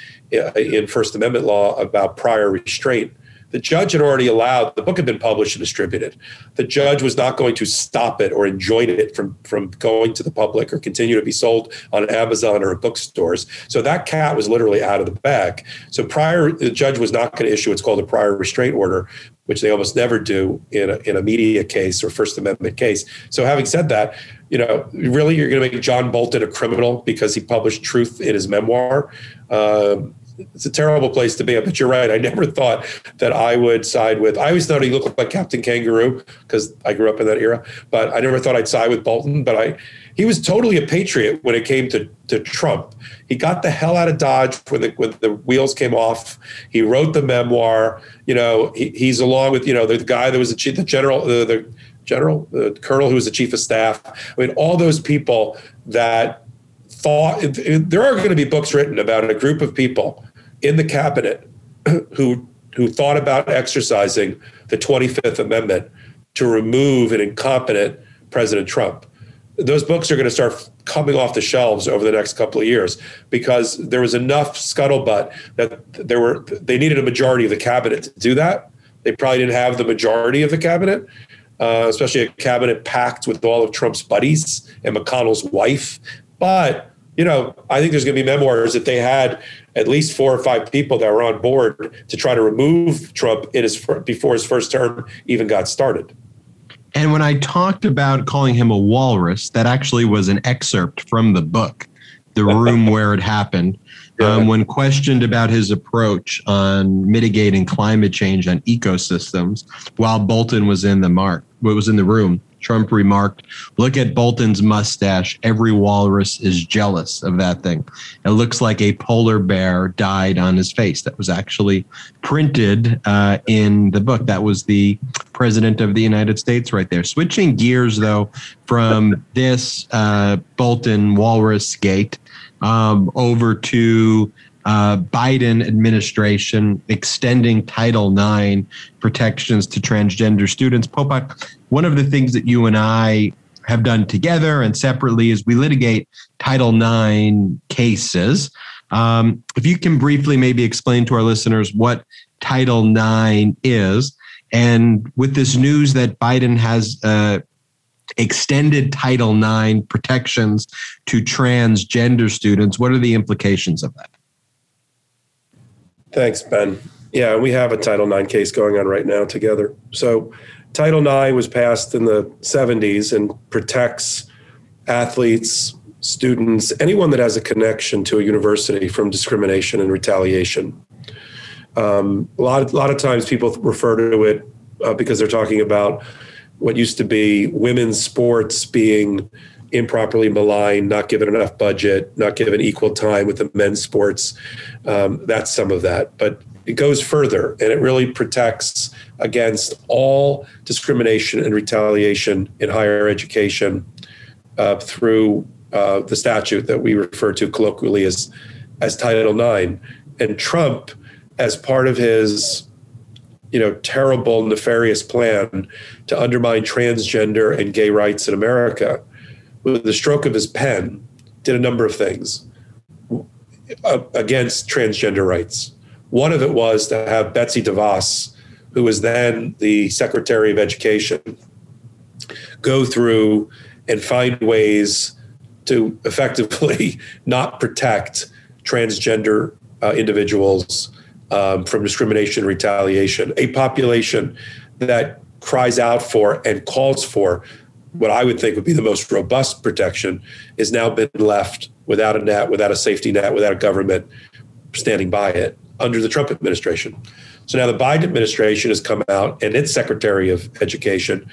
Speaker 2: in First Amendment law about prior restraint. The judge had already allowed the book had been published and distributed. The judge was not going to stop it or enjoin it from from going to the public or continue to be sold on Amazon or bookstores. So that cat was literally out of the bag. So prior, the judge was not going to issue what's called a prior restraint order, which they almost never do in a, in a media case or First Amendment case. So, having said that, you know, really, you're going to make John Bolton a criminal because he published truth in his memoir. Um, it's a terrible place to be. But you're right. I never thought that I would side with. I always thought he looked like Captain Kangaroo because I grew up in that era. But I never thought I'd side with Bolton. But I, he was totally a patriot when it came to to Trump. He got the hell out of Dodge when the when the wheels came off. He wrote the memoir. You know, he, he's along with you know the guy that was the chief, the general, the, the general, the colonel who was the chief of staff. I mean, all those people that thought there are going to be books written about a group of people in the cabinet who who thought about exercising the 25th Amendment to remove an incompetent President Trump. Those books are going to start coming off the shelves over the next couple of years because there was enough scuttlebutt that there were they needed a majority of the cabinet to do that. They probably didn't have the majority of the cabinet, uh, especially a cabinet packed with all of Trump's buddies and McConnell's wife. But you know, I think there's going to be memoirs that they had at least four or five people that were on board to try to remove Trump in his before his first term even got started.
Speaker 1: And when I talked about calling him a walrus, that actually was an excerpt from the book, The Room Where It Happened. Yeah. Um, when questioned about his approach on mitigating climate change on ecosystems, while Bolton was in the mark, what was in the room, Trump remarked, Look at Bolton's mustache. Every walrus is jealous of that thing. It looks like a polar bear died on his face. That was actually printed uh, in the book. That was the president of the United States right there. Switching gears, though, from this uh, Bolton walrus gate um, over to uh, Biden administration extending Title IX protections to transgender students. Popok, one of the things that you and I have done together and separately is we litigate Title IX cases. Um, if you can briefly maybe explain to our listeners what Title IX is, and with this news that Biden has uh, extended Title IX protections to transgender students. What are the implications of that?
Speaker 2: Thanks, Ben. Yeah, we have a Title IX case going on right now together. So, Title IX was passed in the 70s and protects athletes, students, anyone that has a connection to a university from discrimination and retaliation. Um, a lot, a lot of times people refer to it uh, because they're talking about what used to be women's sports being improperly maligned, not given enough budget, not given equal time with the men's sports. Um, that's some of that. But it goes further and it really protects against all discrimination and retaliation in higher education uh, through uh, the statute that we refer to colloquially as, as Title IX. And Trump, as part of his you know, terrible, nefarious plan to undermine transgender and gay rights in America, with the stroke of his pen, did a number of things uh, against transgender rights. One of it was to have Betsy DeVos, who was then the Secretary of Education, go through and find ways to effectively not protect transgender uh, individuals um, from discrimination and retaliation, a population that cries out for and calls for what I would think would be the most robust protection is now been left without a net, without a safety net, without a government standing by it under the Trump administration. So now the Biden administration has come out and its Secretary of Education,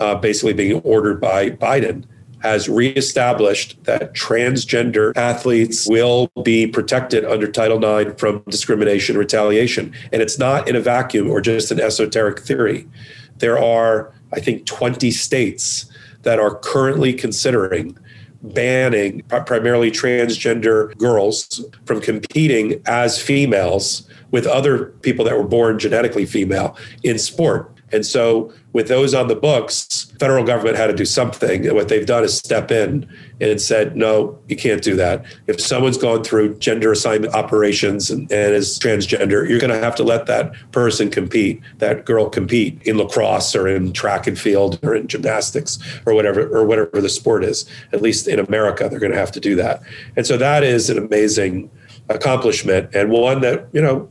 Speaker 2: uh, basically being ordered by Biden, has reestablished that transgender athletes will be protected under Title IX from discrimination retaliation. And it's not in a vacuum or just an esoteric theory. There are, I think, 20 states that are currently considering banning primarily transgender girls from competing as females with other people that were born genetically female in sport. And so, with those on the books, federal government had to do something. And what they've done is step in and said, no, you can't do that. If someone's gone through gender assignment operations and, and is transgender, you're going to have to let that person compete, that girl compete in lacrosse or in track and field or in gymnastics or whatever or whatever the sport is. At least in America, they're going to have to do that. And so that is an amazing accomplishment and one that you know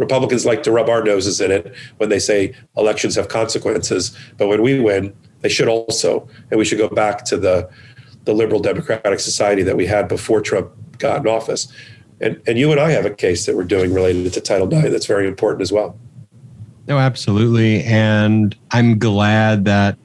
Speaker 2: Republicans like to rub our noses in it when they say elections have consequences. But when we win, they should also. And we should go back to the, the liberal democratic society that we had before Trump got in office. And, and you and I have a case that we're doing related to Title IX that's very important as well.
Speaker 1: No, absolutely. And I'm glad that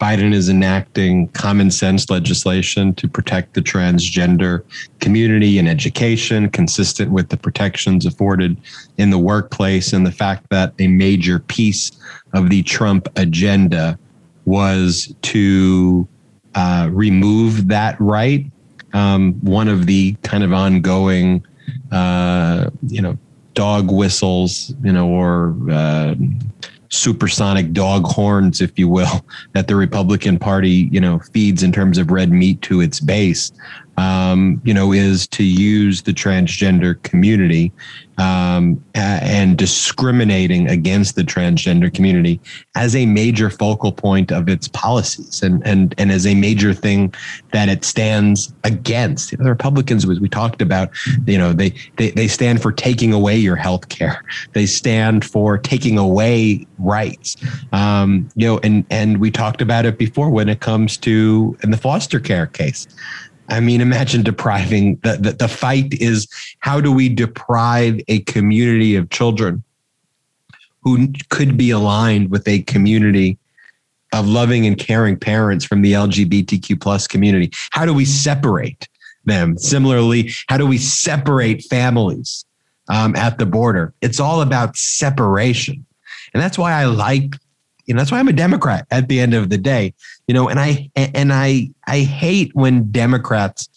Speaker 1: Biden is enacting common sense legislation to protect the transgender community and education, consistent with the protections afforded in the workplace, and the fact that a major piece of the Trump agenda was to uh, remove that right. Um, one of the kind of ongoing, uh, you know, dog whistles, you know, or uh, supersonic dog horns, if you will, that the Republican Party, you know, feeds in terms of red meat to its base, um, you know, is to use the transgender community um, and discriminating against the transgender community as a major focal point of its policies and and and as a major thing that it stands against. The Republicans, we talked about, you know, they, they they stand for taking away your health care. They stand for taking away rights. Um, you know, and and we talked about it before when it comes to in the foster care case. I mean, imagine depriving the, the, the fight is how do we deprive a community of children who could be aligned with a community of loving and caring parents from the LGBTQ plus community? How do we separate them? Similarly, how do we separate families um, at the border? It's all about separation. And that's why I like you know, that's why I'm a Democrat at the end of the day. You know, and I and I I hate when Democrats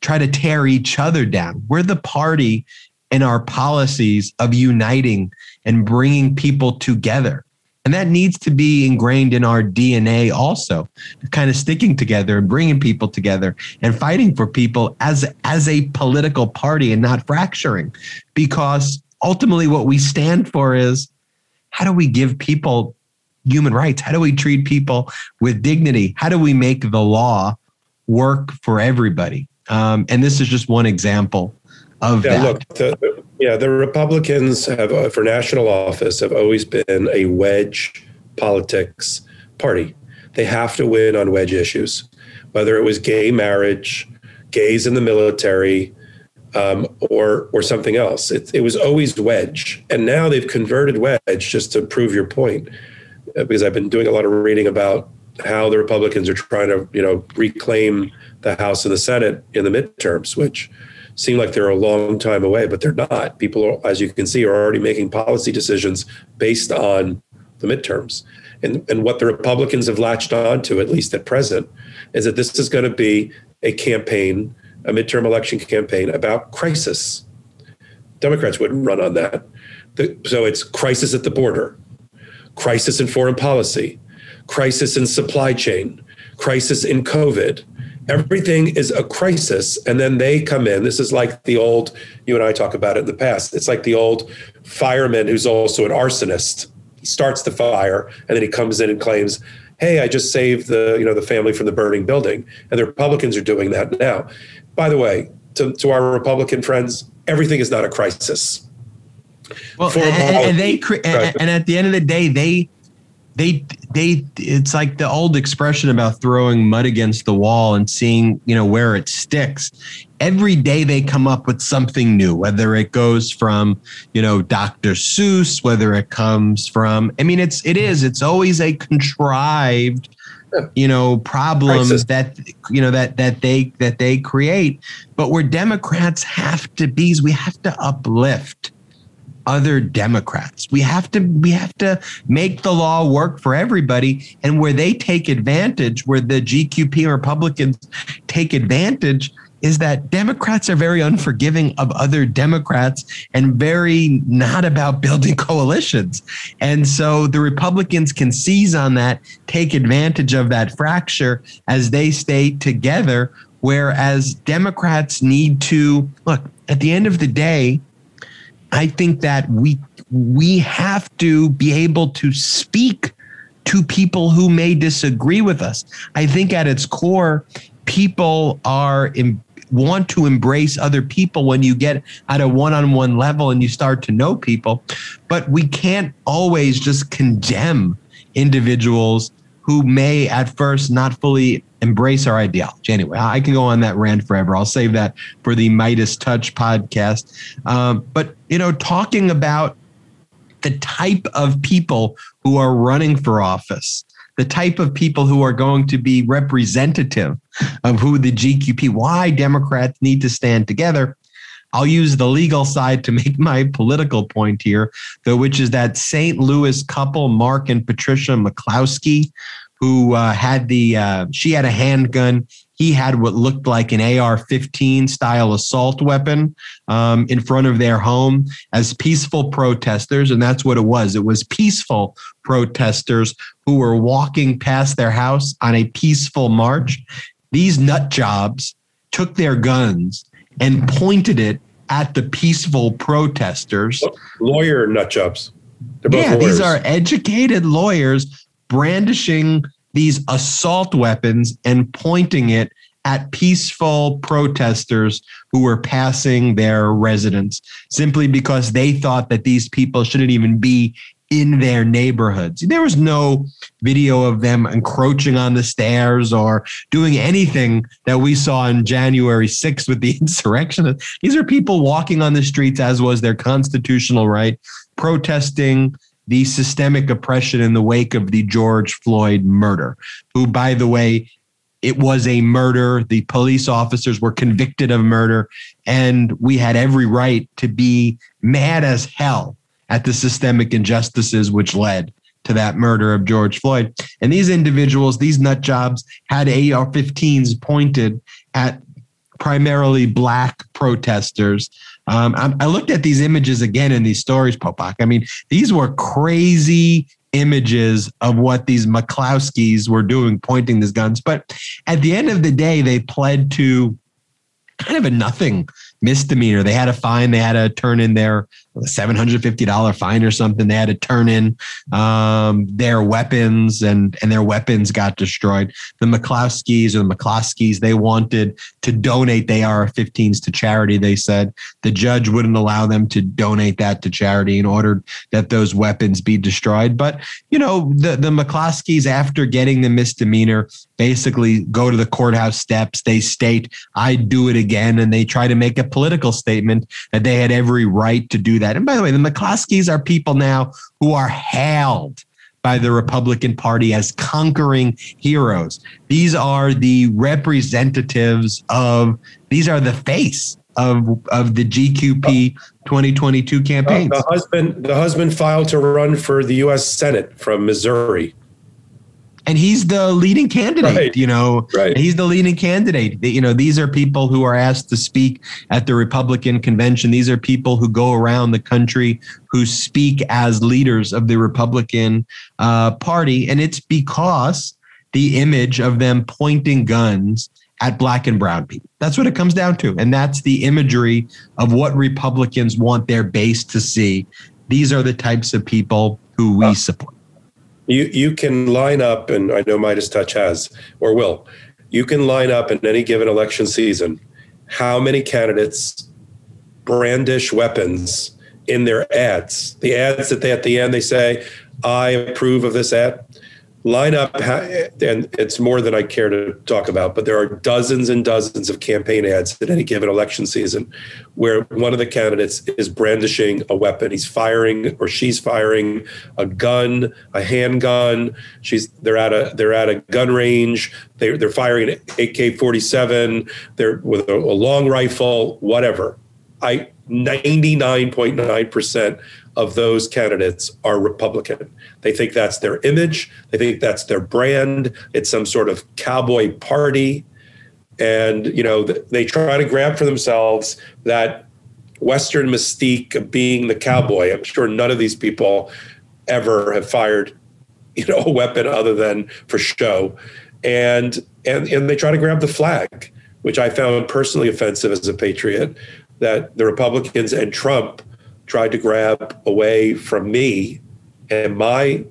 Speaker 1: try to tear each other down. We're the party in our policies of uniting and bringing people together. And that needs to be ingrained in our DNA also, kind of sticking together and bringing people together and fighting for people as, as a political party and not fracturing. Because ultimately, what we stand for is how do we give people human rights? How do we treat people with dignity? How do we make the law work for everybody? Um, and this is just one example of
Speaker 2: yeah,
Speaker 1: that.
Speaker 2: Look, the, yeah, the Republicans have, uh, for national office, have always been a wedge politics party. They have to win on wedge issues, whether it was gay marriage, gays in the military, um, or or something else. It, it was always wedge, and now they've converted wedge. Just to prove your point, Uh, because I've been doing a lot of reading about how the Republicans are trying to you know reclaim the House and the Senate in the midterms, which seem like they're a long time away, but they're not. People, as you can see, are already making policy decisions based on the midterms. And, and what the Republicans have latched onto, at least at present, is that this is going to be a campaign, a midterm election campaign about crisis. Democrats wouldn't run on that. The, so it's crisis at the border, crisis in foreign policy, crisis in supply chain, crisis in COVID, everything is a crisis and then they come in. This is like the old you and i talk about it in the past it's like the old fireman who's also an arsonist. He starts the fire and then he comes in and claims hey i just saved the you know the family from the burning building and the republicans are doing that now. By the way to, to our republican friends everything is not a crisis
Speaker 1: well and, and, they and, and at the end of the day they they they it's like the old expression about throwing mud against the wall and seeing you know where it sticks. Every day they come up with something new whether it goes from you know dr seuss whether it comes from i mean it's it is it's always a contrived you know problem that you know that that they that they create. But where democrats have to be we have to uplift other Democrats. We have to we have to make the law work for everybody. And where they take advantage, where the GQP Republicans take advantage, is that Democrats are very unforgiving of other Democrats and very not about building coalitions. And so the Republicans can seize on that, take advantage of that fracture as they stay together. Whereas Democrats need to look at the end of the day, I think that we we have to be able to speak to people who may disagree with us. I think at its core, people are want to embrace other people when you get at a one-on-one level and you start to know people, but we can't always just condemn individuals who may at first not fully embrace our ideology. Anyway, I can go on that rant forever. I'll save that for the Meidas Touch podcast. Um, but, you know, talking about the type of people who are running for office, the type of people who are going to be representative of who the GQP, why Democrats need to stand together. I'll use the legal side to make my political point here, though, which is that St. Louis couple, Mark and Patricia McCloskey, who uh, had the uh, she had a handgun. He had what looked like an AR-15 style assault weapon um, in front of their home as peaceful protesters, and that's what it was. It was peaceful protesters who were walking past their house on a peaceful march. These nut jobs took their guns and pointed it at the peaceful protesters.
Speaker 2: Lawyer nut jobs.
Speaker 1: yeah, lawyers. these are educated lawyers brandishing these assault weapons and pointing it at peaceful protesters who were passing their residence simply because they thought that these people shouldn't even be in their neighborhoods. There was no video of them encroaching on the stairs or doing anything that we saw on January 6th with the insurrection. These are people walking on the streets, as was their constitutional right, protesting the systemic oppression in the wake of the George Floyd murder, who, by the way, it was a murder. The police officers were convicted of murder, and we had every right to be mad as hell at the systemic injustices which led to that murder of George Floyd. And these individuals, these nut jobs, had AR 15s pointed at primarily black protesters um, I, I, looked at these images again in these stories, Popok. I mean, these were crazy images of what these McCloskeys were doing, pointing these guns. But at the end of the day, they pled to kind of a nothing misdemeanor. They had a fine, they had to turn in their a $750 fine or something. They had to turn in um, their weapons and, and their weapons got destroyed. The McCloskeys or the McCloskeys, they wanted to donate the AR-15s to charity. They said the judge wouldn't allow them to donate that to charity and ordered that those weapons be destroyed. But, you know, the, the McCloskeys, after getting the misdemeanor, basically go to the courthouse steps. They state, I do it again. And they try to make a political statement that they had every right to do that. And by the way, the McCloskeys are people now who are hailed by the Republican Party as conquering heroes. These are the representatives of, these are the face of, of the GQP 2022 uh, campaigns.
Speaker 2: the husband, the husband filed to run for the U.S. Senate from Missouri
Speaker 1: and he's the leading candidate
Speaker 2: right.
Speaker 1: you know?
Speaker 2: Right.
Speaker 1: he's the leading candidate. You know these are people who are asked to speak at the republican convention. These are people who go around the country who speak as leaders of the republican uh, party. And it's because the image of them pointing guns at black and brown people. That's what it comes down to. And that's the imagery of what republicans want their base to see. These are the types of people who we support
Speaker 2: you you can line up, and I know Meidas Touch has or will. You can line up in any given election season how many candidates brandish weapons in their ads. The ads that they at the end they say, "I approve of this ad." Line up and it's more than i care to talk about but there are dozens and dozens of campaign ads at any given election season where one of the candidates is brandishing a weapon. He's firing or she's firing a gun a handgun. She's they're at a they're at a gun range. They, they're firing an ak-47 they're with a, a long rifle whatever. I 99.9% of those candidates are Republican. They think that's their image, they think that's their brand, it's some sort of cowboy party. And, you know, they try to grab for themselves that Western mystique of being the cowboy. I'm sure none of these people ever have fired, you know, a weapon other than for show. And and and they try to grab the flag, which I found personally offensive as a patriot, that the Republicans and Trump tried to grab away from me and my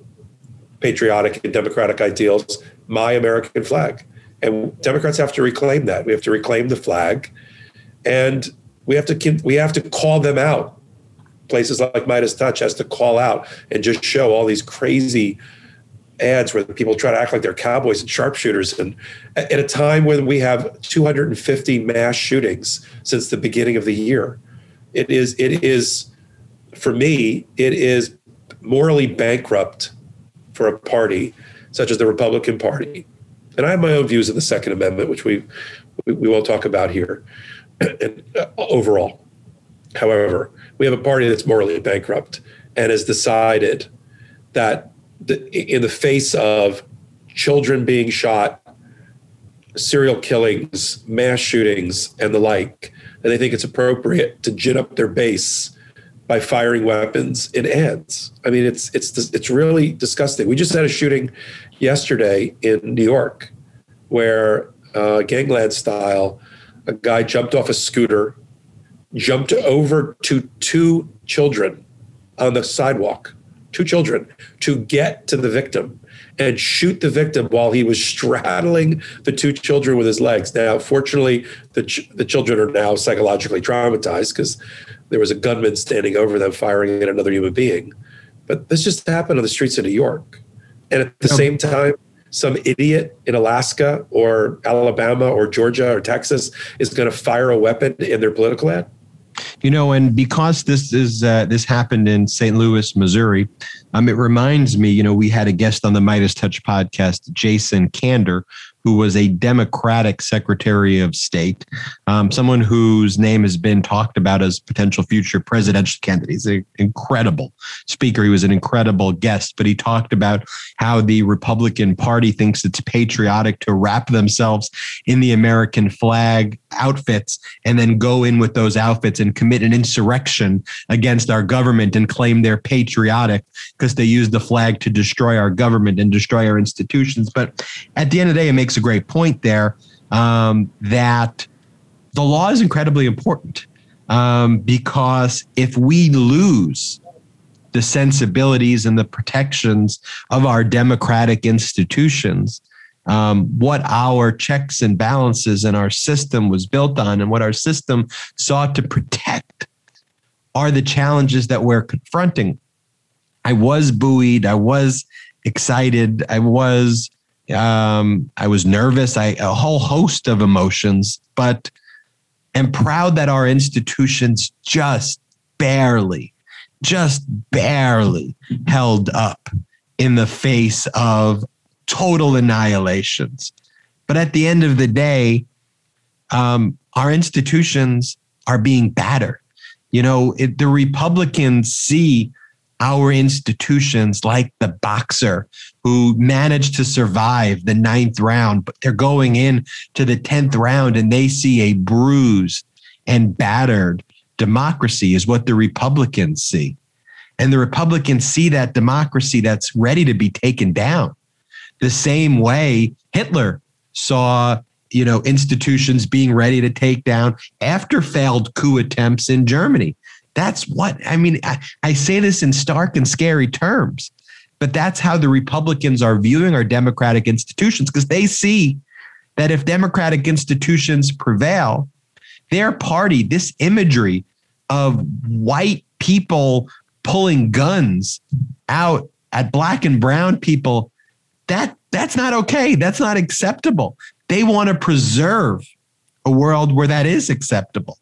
Speaker 2: patriotic and democratic ideals, my American flag. And Democrats have to reclaim that. We have to reclaim the flag, and we have to we have to call them out. Places like Meidas Touch has to call out and just show all these crazy ads where people try to act like they're cowboys and sharpshooters. And at a time when we have 250 mass shootings since the beginning of the year, it is it is for me, it is morally bankrupt for a party such as the Republican Party. And I have my own views of the Second Amendment, which we we, won't talk about here. and, uh, overall, however, we have a party that's morally bankrupt and has decided that the, in the face of children being shot, serial killings, mass shootings, and the like, and they think it's appropriate to gin up their base by firing weapons in ads. I mean, it's it's it's really disgusting. We just had a shooting yesterday in New York, where uh, gangland style, a guy jumped off a scooter, jumped over to two children on the sidewalk, two children, to get to the victim and shoot the victim while he was straddling the two children with his legs. Now, fortunately, the ch- the children are now psychologically traumatized because there was a gunman standing over them firing at another human being. But this just happened on the streets of New York. And at the same time, some idiot in Alaska or Alabama or Georgia or Texas is going to fire a weapon in their political ad.
Speaker 1: You know, and because this is uh, this happened in St. Louis, Missouri, um, it reminds me. You know, we had a guest on the Meidas Touch podcast, Jason Kander, who was a Democratic Secretary of State, um, someone whose name has been talked about as potential future presidential candidate. He's an incredible speaker. He was an incredible guest, but he talked about how the Republican Party thinks it's patriotic to wrap themselves in the American flag outfits and then go in with those outfits and commit an insurrection against our government and claim they're patriotic because they use the flag to destroy our government and destroy our institutions. But at the end of the day, it makes makes a great point there um, that the law is incredibly important. um, because if we lose the sensibilities and the protections of our democratic institutions, um, what our checks and balances and our system was built on and what our system sought to protect are the challenges that we're confronting. I was buoyed. I was excited. I was um, I was nervous. I a whole host of emotions, but am proud that our institutions just barely, just barely held up in the face of total annihilations. But at the end of the day, um, our institutions are being battered. You know, it, the Republicans see our institutions like the boxer who managed to survive the ninth round, but they're going in to the 10th round and they see a bruised and battered democracy, is what the Republicans see. And the Republicans see that democracy that's ready to be taken down. The same way Hitler saw you know institutions being ready to take down after failed coup attempts in Germany. That's what I mean. I, I say this in stark and scary terms, but that's how the Republicans are viewing our democratic institutions because they see that if democratic institutions prevail, their party, this imagery of white people pulling guns out at black and brown people, that that's not okay. That's not acceptable. They want to preserve a world where that is acceptable.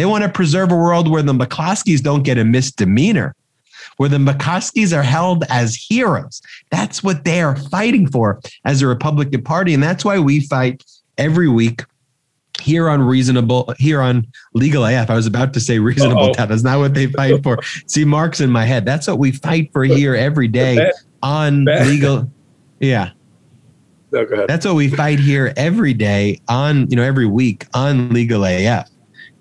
Speaker 1: They want to preserve a world where the McCloskeys don't get a misdemeanor, where the McCloskeys are held as heroes. That's what they are fighting for as a Republican Party. And that's why we fight every week here on reasonable here on legal AF. I was about to say reasonable doubt. That's not what they fight for. See, Mark's in my head. That's what we fight for here every day on legal. Yeah.
Speaker 2: No, go ahead.
Speaker 1: That's what we fight here every day on, you know, every week on legal AF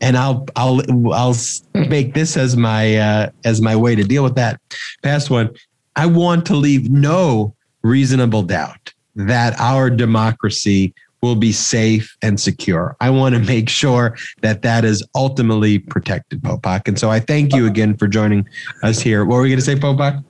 Speaker 1: and I'll I'll I'll make this as my uh, as my way to deal with that past one. I want to leave no reasonable doubt that our democracy will be safe and secure. I want to make sure that that is ultimately protected, Popok. And so I thank you again for joining us here. What were we going to say, Popok?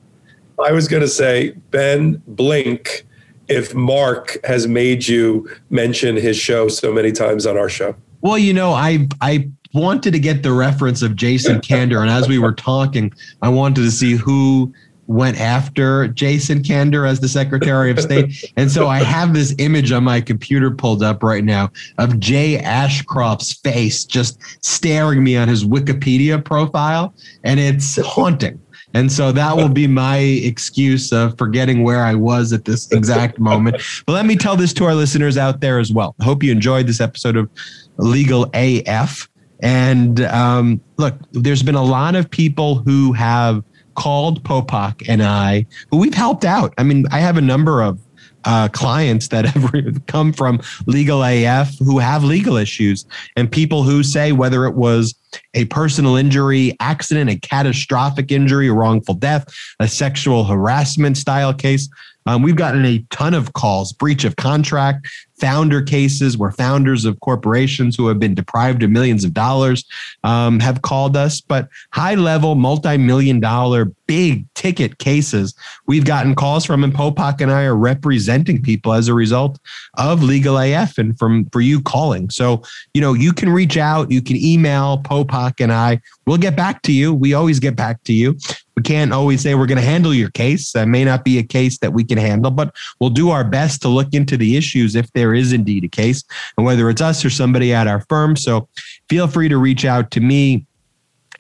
Speaker 2: I was going to say, Ben, blink if Mark has made you mention his show so many times on our show.
Speaker 1: Well, you know, I I wanted to get the reference of Jason Kander, and as we were talking, I wanted to see who went after Jason Kander as the Secretary of State. And so I have this image on my computer pulled up right now of Jay Ashcroft's face just staring me on his Wikipedia profile, and it's haunting. And so that will be my excuse of forgetting where I was at this exact moment. But let me tell this to our listeners out there as well. I hope you enjoyed this episode of Legal AF. And um, look, there's been a lot of people who have called Popok and I, who we've helped out. I mean, I have a number of uh, clients that have come from Legal AF who have legal issues, and people who say whether it was a personal injury, accident, a catastrophic injury, a wrongful death, a sexual harassment style case. Um, we've gotten a ton of calls, breach of contract, founder cases where founders of corporations who have been deprived of millions of dollars um, have called us. But high level, multi million dollar, big ticket cases, we've gotten calls from, and Popok and I are representing people as a result of Legal AF and from for you calling. So, you know, you can reach out, you can email Popok and I. We'll get back to you. We always get back to you. We can't always say we're going to handle your case. That may not be a case that we can handle, but we'll do our best to look into the issues if there is indeed a case, and whether it's us or somebody at our firm. So feel free to reach out to me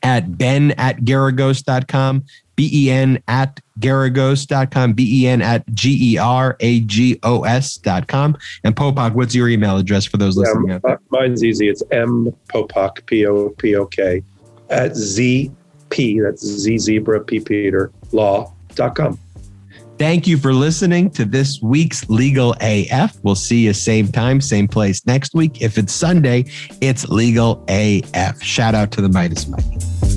Speaker 1: at ben at geragos.com, B-E-N at geragos.com, B-E-N at G-E-R-A-G-O-S.com. And Popok, what's your email address for those listening?
Speaker 2: Yeah, mine's easy. It's M Popok, P-O-P-O-K, at Z P, that's Z Zebra P Peter law.com.
Speaker 1: Thank you for listening to this week's Legal AF. We'll see you same time, same place next week. If it's Sunday, it's Legal AF. Shout out to the Midas Mike.